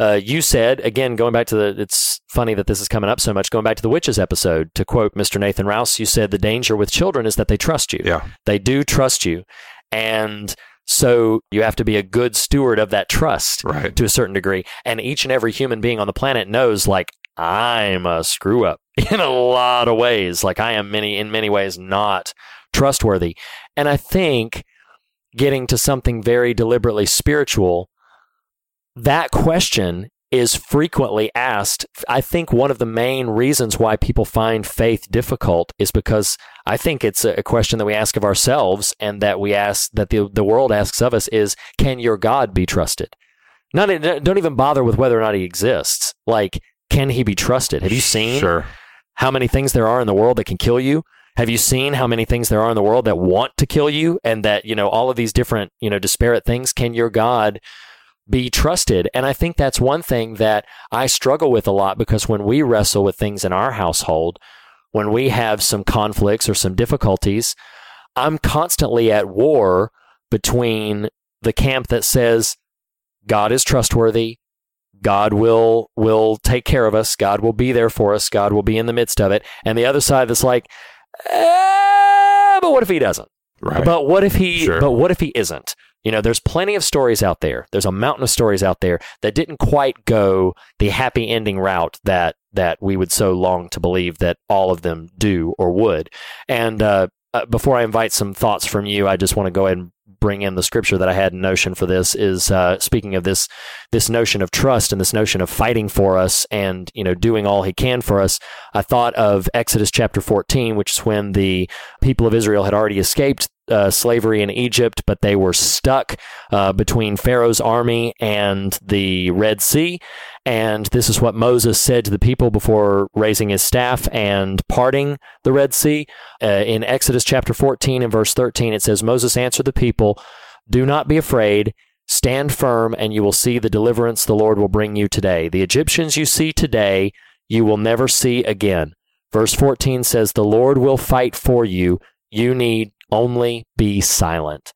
S1: Uh, you said, again, going back to the, it's funny that this is coming up so much, going back to the witches episode, to quote Mr. Nathan Rouse, you said the danger with children is that they trust you.
S2: Yeah.
S1: They do trust you. And so you have to be a good steward of that trust
S2: Right.
S1: to a certain degree. And each and every human being on the planet knows, like, I'm a screw up in a lot of ways. Like, I am many, in many ways, not trustworthy. And I think getting to something very deliberately spiritual, that question is frequently asked. I think one of the main reasons why people find faith difficult is because I think it's a question that we ask of ourselves and that we ask that the the world asks of us is can your God be trusted? Not don't even bother with whether or not he exists. Like can he be trusted? Have you seen
S2: Sure.
S1: how many things there are in the world that can kill you? Have you seen how many things there are in the world that want to kill you and that, you know, all of these different, you know, disparate things? Can your God be trusted? And I think that's one thing that I struggle with a lot because when we wrestle with things in our household, when we have some conflicts or some difficulties, I'm constantly at war between the camp that says God is trustworthy, God will will take care of us. God will be there for us. God will be in the midst of it. And the other side that's like, eh, but what if he doesn't?
S2: Right.
S1: But what if he?
S2: Sure.
S1: But what if he isn't? You know, there's plenty of stories out there. There's a mountain of stories out there that didn't quite go the happy ending route that that we would so long to believe that all of them do or would. And uh, uh, before I invite some thoughts from you, I just want to go ahead and bring in the scripture that I had in notion for this. Is uh, speaking of this this notion of trust and this notion of fighting for us and you know doing all He can for us. I thought of Exodus chapter 14, which is when the people of Israel had already escaped uh, slavery in Egypt, but they were stuck uh, between Pharaoh's army and the Red Sea. And this is what Moses said to the people before raising his staff and parting the Red Sea. Uh, in Exodus chapter 14 and verse 13, it says, Moses answered the people, Do not be afraid. Stand firm, and you will see the deliverance the Lord will bring you today. The Egyptians you see today, you will never see again. Verse 14 says, The Lord will fight for you. You need only be silent.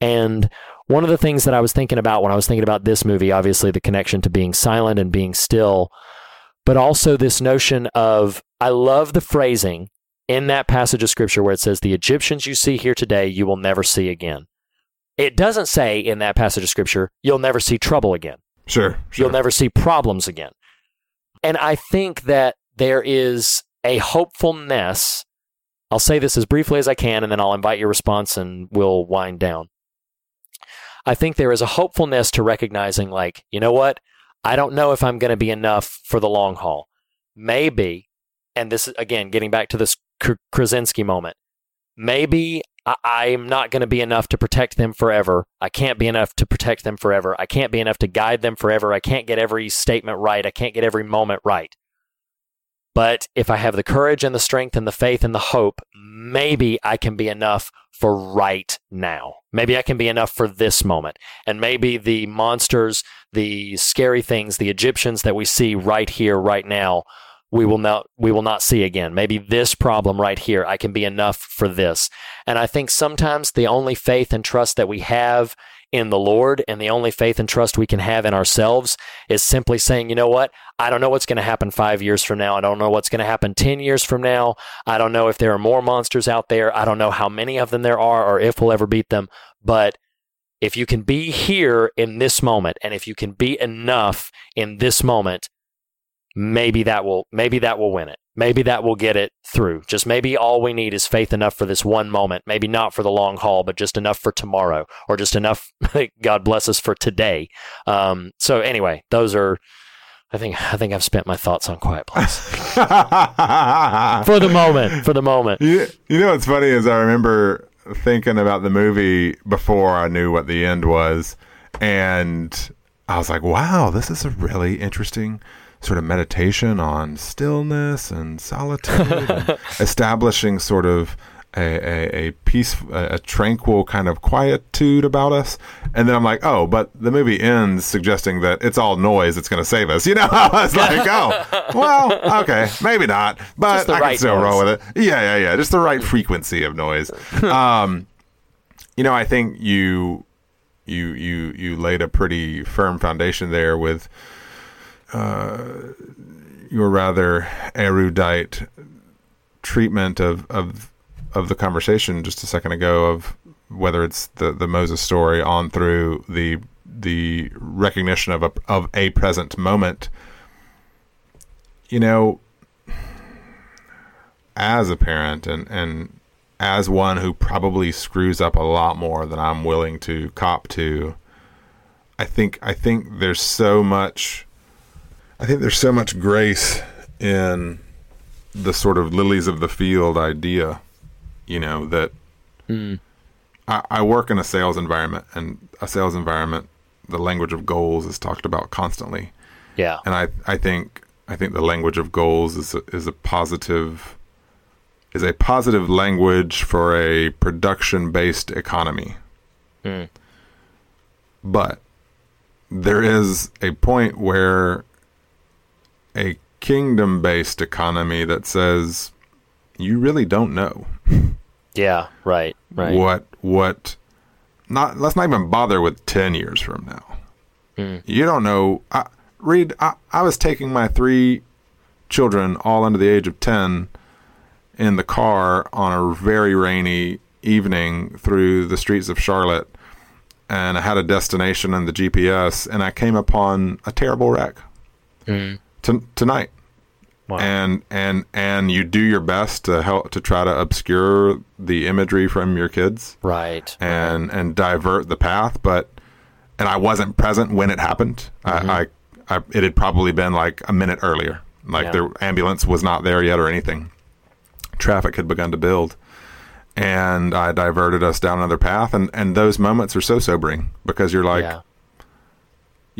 S1: And one of the things that I was thinking about when I was thinking about this movie, obviously the connection to being silent and being still, but also this notion of I love the phrasing in that passage of scripture where it says, The Egyptians you see here today, you will never see again. It doesn't say in that passage of scripture, you'll never see trouble again.
S2: Sure. Sure.
S1: You'll never see problems again. And I think that there is a hopefulness. I'll say this as briefly as I can, and then I'll invite your response and we'll wind down. I think there is a hopefulness to recognizing, like, you know what? I don't know if I'm going to be enough for the long haul. Maybe, and this is again getting back to this Krasinski moment. Maybe I- I'm not going to be enough to protect them forever. I can't be enough to protect them forever. I can't be enough to guide them forever. I can't get every statement right. I can't get every moment right. But if I have the courage and the strength and the faith and the hope, maybe I can be enough for right now. Maybe I can be enough for this moment. And maybe the monsters, the scary things, the Egyptians that we see right here, right now, we will not we will not see again. Maybe this problem right here, I can be enough for this. And I think sometimes the only faith and trust that we have in the Lord and the only faith and trust we can have in ourselves is simply saying, you know what? I don't know what's going to happen five years from now. I don't know what's going to happen 10 years from now. I don't know if there are more monsters out there. I don't know how many of them there are or if we'll ever beat them. But if you can be here in this moment and if you can be enough in this moment, maybe that will maybe that will win it. Maybe that will get it through. Just maybe all we need is faith enough for this one moment. Maybe not for the long haul, but just enough for tomorrow, or just enough. God bless us for today. Um, so anyway, those are I think I think I've spent my thoughts on Quiet Place for the moment. For the moment.
S2: You, you know what's funny is I remember thinking about the movie before I knew what the end was, and I was like, "Wow, this is a really interesting sort of meditation on stillness and solitude, and establishing sort of." A, a, a peace, a, a tranquil kind of quietude about us, and then I'm like, oh, but the movie ends suggesting that it's all noise that's going to save us. You know, I was like, oh, well, okay, maybe not, but I can
S1: right
S2: still roll with it. Yeah, yeah, yeah. Just the right frequency of noise. Um, you know, I think you you you you laid a pretty firm foundation there with Uh, your rather erudite treatment of of of the conversation just a second ago of whether it's the the Moses story on through the the recognition of a of a present moment. You know, as a parent and and as one who probably screws up a lot more than I'm willing to cop to, I think I think there's so much I think there's so much grace in the sort of lilies of the field idea, you know, that hmm. I, I work in a sales environment and a sales environment, the language of goals is talked about constantly
S1: Yeah.
S2: and I I think I think the language of goals is a, is a positive is a positive language for a production based economy. Hmm. But there is a point where a kingdom based economy that says you really don't know
S1: Yeah. Right. Right.
S2: what what not let's not even bother with 10 years from now hmm. you don't know I, reed I, I was taking my three children all under the age of 10 in the car on a very rainy evening through the streets of charlotte and i had a destination in the gps and i came upon a terrible wreck hmm. Ton- tonight
S1: Wow.
S2: and and and you do your best to help to try to obscure the imagery from your kids
S1: Right.
S2: and and divert the path but and I wasn't present when it happened
S1: Mm-hmm.
S2: I, I I it had probably been like a minute earlier like
S1: Yeah.
S2: the ambulance was not there yet or anything traffic had begun to build and I diverted us down another path and and those moments are so sobering because you're like
S1: yeah.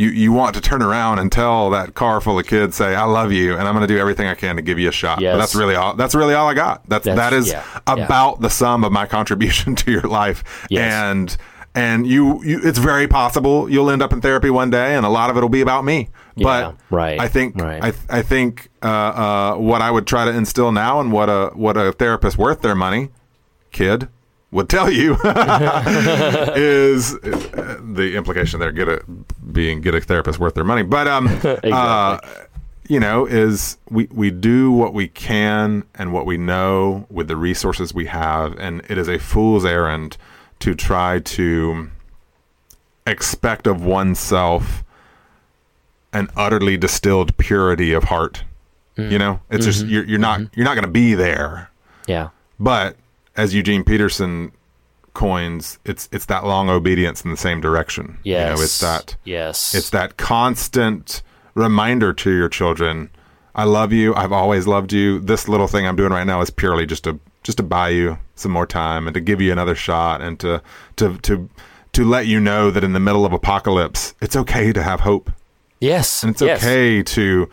S2: You you want to turn around and tell that car full of kids say I love you and I'm going to do everything I can to give you a shot.
S1: Yes.
S2: But that's really all that's really all I got. That's,
S1: That's-
S2: that is
S1: yeah, yeah.
S2: about the sum of my contribution to your life.
S1: Yes.
S2: And and you, you it's very possible you'll end up in therapy one day and a lot of it'll be about me.
S1: Yeah,
S2: but
S1: right,
S2: I think
S1: right.
S2: I I think uh, uh, what I would try to instill now and what a what a therapist worth their money kid would tell you is uh, the implication there get a being get a therapist worth their money. But um uh, you know is we we do what we can and what we know with the resources we have and it is a fool's errand to try to expect of oneself an utterly distilled purity of heart. You know it's just you're, you're not you're not going to be there.
S1: Yeah.
S2: but as Eugene Peterson coins, it's it's that long obedience in the same direction.
S1: Yes.
S2: You know, it's that
S1: Yes.
S2: it's that constant reminder to your children, I love you, I've always loved you. This little thing I'm doing right now is purely just to just to buy you some more time and to give you another shot and to to to to let you know that in the middle of apocalypse, it's okay to have hope.
S1: yes.
S2: And it's
S1: yes.
S2: okay to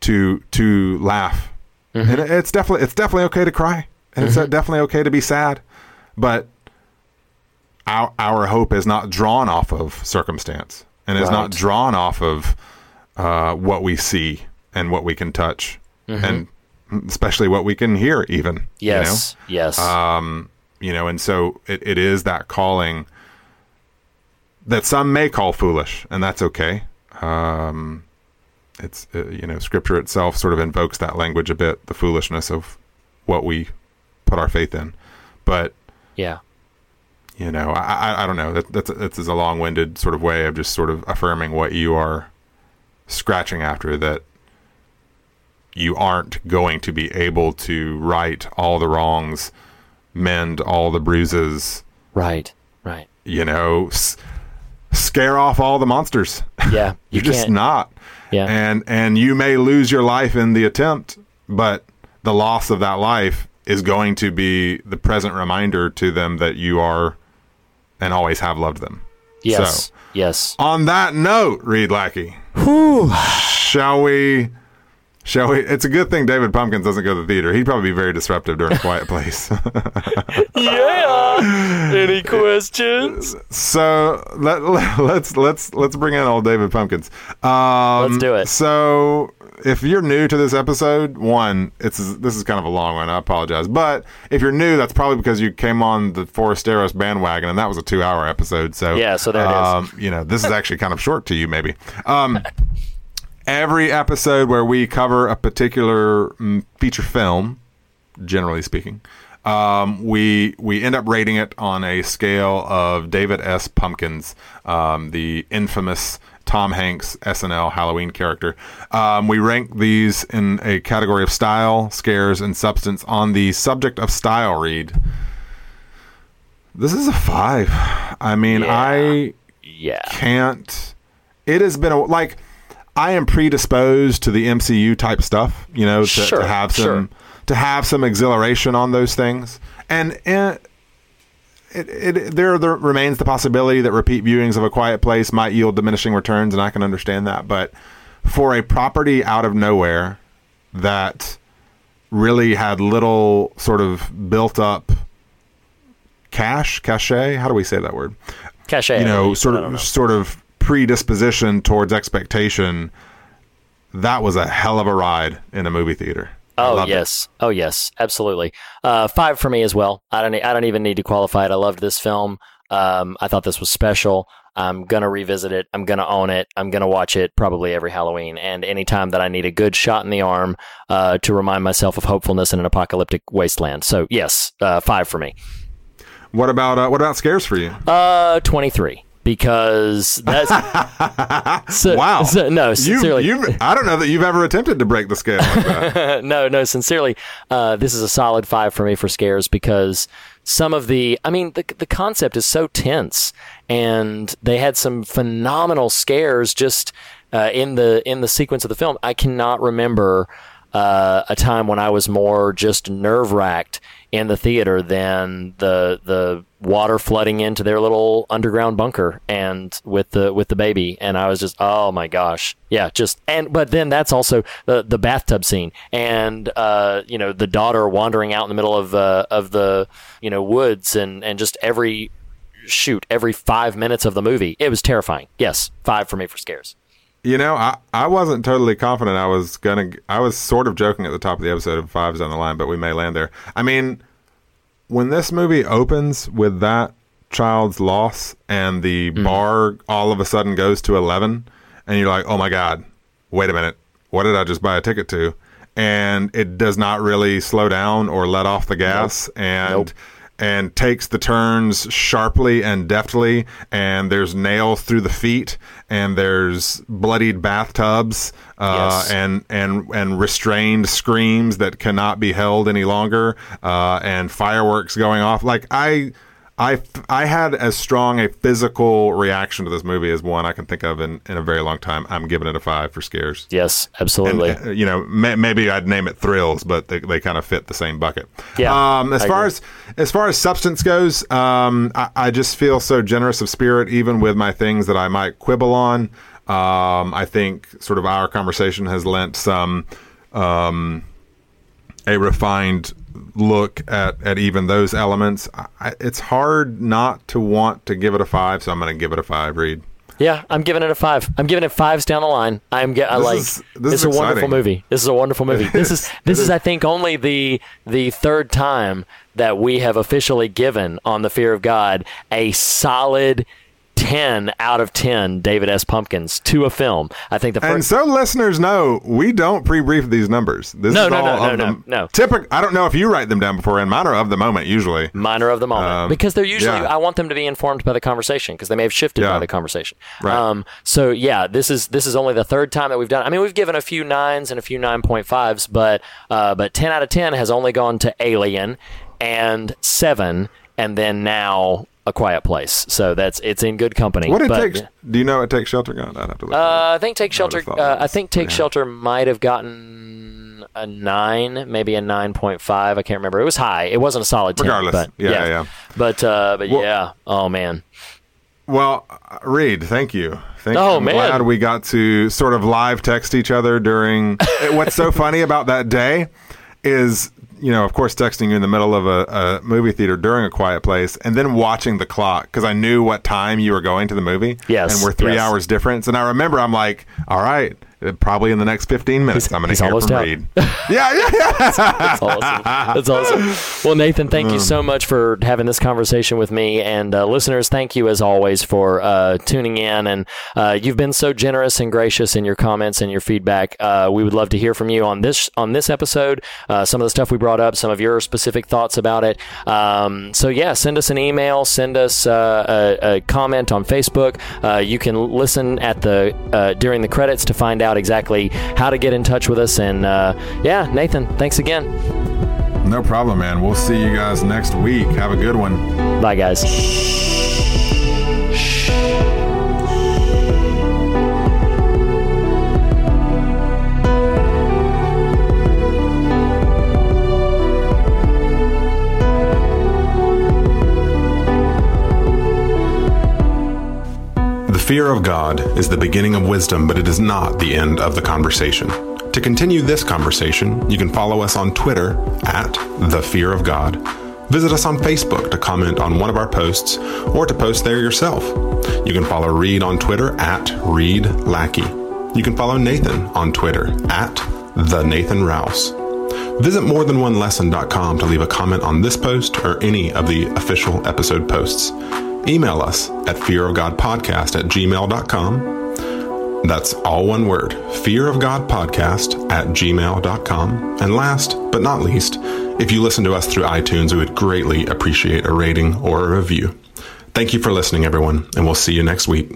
S2: to to laugh.
S1: Mm-hmm.
S2: And it's definitely it's definitely okay to cry. And it's definitely okay to be sad. But our our hope is not drawn off of circumstance and is not drawn off of uh, what we see and what we can touch and especially what we can hear even.
S1: Mm-hmm. Yes. Yes.
S2: You know? Um, you know, and so it, it is that calling that some may call foolish, and that's okay. Um, it's uh, you know, Scripture itself sort of invokes that language a bit, the foolishness of what we put our faith in. But
S1: yeah.
S2: you know, I I, I don't know. That, that's that's a long winded sort of way of just sort of affirming what you are scratching after that you aren't going to be able to right all the wrongs, mend all the bruises,
S1: Right. Right.
S2: you know, s- scare off all the monsters.
S1: Yeah. You
S2: You're just not.
S1: Yeah.
S2: And and you may lose your life in the attempt, but the loss of that life is going to be the present reminder to them that you are and always have loved them.
S1: Yes.
S2: So,
S1: yes.
S2: on that note, Reed Lackey, shall we? Shall we? It's a good thing David Pumpkins doesn't go to the theater. He'd probably be very disruptive during a quiet place.
S1: Yeah. Any questions?
S2: so let, let, let's let's let's bring in old David Pumpkins. Um,
S1: Let's do it.
S2: So if you're new to this episode, one, it's this is kind of a long one. I apologize, but if you're new, that's probably because you came on the Forasteros bandwagon, and that was a two-hour episode. So
S1: Yeah, so there it is.
S2: um, You know, this is actually kind of short to you, maybe. Um, every episode where we cover a particular mm, feature film, generally speaking, um, we we end up rating it on a scale of David S. Pumpkins, um, the infamous Tom Hanks SNL Halloween character. Um, we rank these in a category of style, scares, and substance. On the subject of style, Reed. This is a five. I mean,
S1: Yeah.
S2: I
S1: Yeah.
S2: can't. It has been a like. I am predisposed to the MCU type stuff, you know, to,
S1: Sure,
S2: to have some
S1: sure.
S2: to have some exhilaration on those things, and and it, it there there remains the possibility that repeat viewings of a quiet place might yield diminishing returns, and I can understand that. But for a property out of nowhere that really had little sort of built up cash cachet, how do we say that word?
S1: Cachet.
S2: you know, sort of
S1: know.
S2: sort of predisposition towards expectation. That was a hell of a ride in a movie theater.
S1: Oh
S2: loved it.
S1: yes, oh yes, absolutely. Uh, five for me as well. I don't. I don't even need to qualify it. I loved this film. Um, I thought this was special. I'm gonna revisit it. I'm gonna own it. I'm gonna watch it probably every Halloween. And anytime that I need a good shot in the arm uh, to remind myself of hopefulness in an apocalyptic wasteland. So yes, uh, five for me.
S2: What about uh, what about scares for you?
S1: Uh, twenty three because that's so,
S2: wow.
S1: so- no,
S2: you,
S1: sincerely,
S2: you've, I don't know that you've ever attempted to break the scale like that.
S1: no, no, sincerely, uh, this is a solid five for me for scares because some of the, I mean, the the concept is so tense, and they had some phenomenal scares just uh, in the in the sequence of the film. I cannot remember uh, a time when I was more just nerve wracked in the theater than the the water flooding into their little underground bunker and with the with the baby. And I was just oh my gosh. Yeah just and but then that's also the the bathtub scene. And uh you know the daughter wandering out in the middle of uh, of the you know woods and and just every shoot every 5 minutes of the movie. It was terrifying. Yes 5 for me for scares
S2: You know, I, I wasn't totally confident I was gonna. I was sort of joking at the top of the episode of fives on the line, but we may land there. I mean, when this movie opens with that child's loss and the mm. bar all of a sudden goes to eleven, and you're like, oh my god, wait a minute, what did I just buy a ticket to? And it does not really slow down or let off the gas, and
S1: Nope.
S2: And takes the turns sharply and deftly and there's nails through the feet and there's bloodied bathtubs uh,
S1: Yes.
S2: and and and restrained screams that cannot be held any longer uh, and fireworks going off like I I, I had as strong a physical reaction to this movie as one I can think of in, in a very long time. I'm giving it a five for scares.
S1: yes absolutely
S2: Uh, you know, may, maybe I'd name it thrills, but they, they kind of fit the same bucket.
S1: Yeah,
S2: Um, as
S1: I
S2: far
S1: agree.
S2: as as far as substance goes, um, I, I just feel so generous of spirit, even with my things that I might quibble on. Um, I think sort of our conversation has lent some um, a refined look at, at even those elements. I, it's hard not to want to give it a five, so I'm going to give it a five. Reed.
S1: Yeah, I'm giving it a five. I'm giving it fives down the line. I'm get, I
S2: This
S1: like
S2: is- this is
S1: a wonderful movie. This is a wonderful movie. This is this is I think only the the third time that we have officially given on the fear of God a solid 10 out of 10 David S. Pumpkins to a film. I think the first.
S2: And so listeners know we don't pre-brief these numbers. This
S1: No,
S2: is
S1: no,
S2: all
S1: no, no, no,
S2: them.
S1: no.
S2: Typical. I don't know if you write them down beforehand. Mine are of the moment usually.
S1: minor of the moment
S2: Um,
S1: because they're usually
S2: yeah.
S1: I want them to be informed by the conversation because they may have shifted
S2: Yeah.
S1: by the conversation.
S2: Right.
S1: Um, so yeah, this is this is only the third time that we've done. I mean, we've given a few nines and a few nine point fives, but uh, but ten out of ten has only gone to Alien and Seven, and then now A Quiet Place. So that's it's in good company.
S2: What it
S1: But,
S2: takes? Do you know it takes shelter? I'd have to look.
S1: Uh, I think Take Shelter.
S2: thought
S1: Uh, I think Take
S2: high.
S1: Shelter might have gotten a nine, maybe a nine point five. I can't remember. It was high. It wasn't a solid ten.
S2: Regardless.
S1: but
S2: Yeah, yeah, yeah.
S1: But uh, but
S2: Well-
S1: yeah. Oh man.
S2: Well, Reed, thank you. Thank
S1: Oh,
S2: I'm
S1: man.
S2: glad we got to sort of live text each other during. what's so funny about that day is, you know, of course, texting you in the middle of a, a movie theater during a quiet place, and then watching the clock because I knew what time you were going to the movie.
S1: Yes,
S2: and we're three
S1: yes.
S2: hours difference. And I remember I'm like, all right. Probably in the next 15 minutes, I'm going to hear from
S1: out.
S2: Reed. yeah, yeah, yeah.
S1: That's awesome. That's awesome. Well, Nathan, thank you so much for having this conversation with me, and uh, listeners, thank you as always for uh, tuning in. And uh, you've been so generous and gracious in your comments and your feedback. Uh, we would love to hear from you on this on this episode. Uh, some of the stuff we brought up, some of your specific thoughts about it. Um, so yeah, send us an email, send us uh, a, a comment on Facebook. Uh, you can listen at the uh, during the credits to find out exactly how to get in touch with us. And uh, yeah, Nathan, thanks again.
S2: No problem, man. We'll see you guys next week. Have a good one.
S1: Bye, guys.
S3: Fear of God is the beginning of wisdom, but it is not the end of the conversation. To continue this conversation, you can follow us on Twitter at The Fear of God. Visit us on Facebook to comment on one of our posts or to post there yourself. You can follow Reed on Twitter at Reed Lackey. You can follow Nathan on Twitter at The Nathan Rouse. Visit morethanonelesson.com to leave a comment on this post or any of the official episode posts. Email us at fearofgodpodcast at gmail.com. That's all one word, fearofgodpodcast at gmail.com. And last but not least, if you listen to us through iTunes, we would greatly appreciate a rating or a review. Thank you for listening, everyone, and we'll see you next week.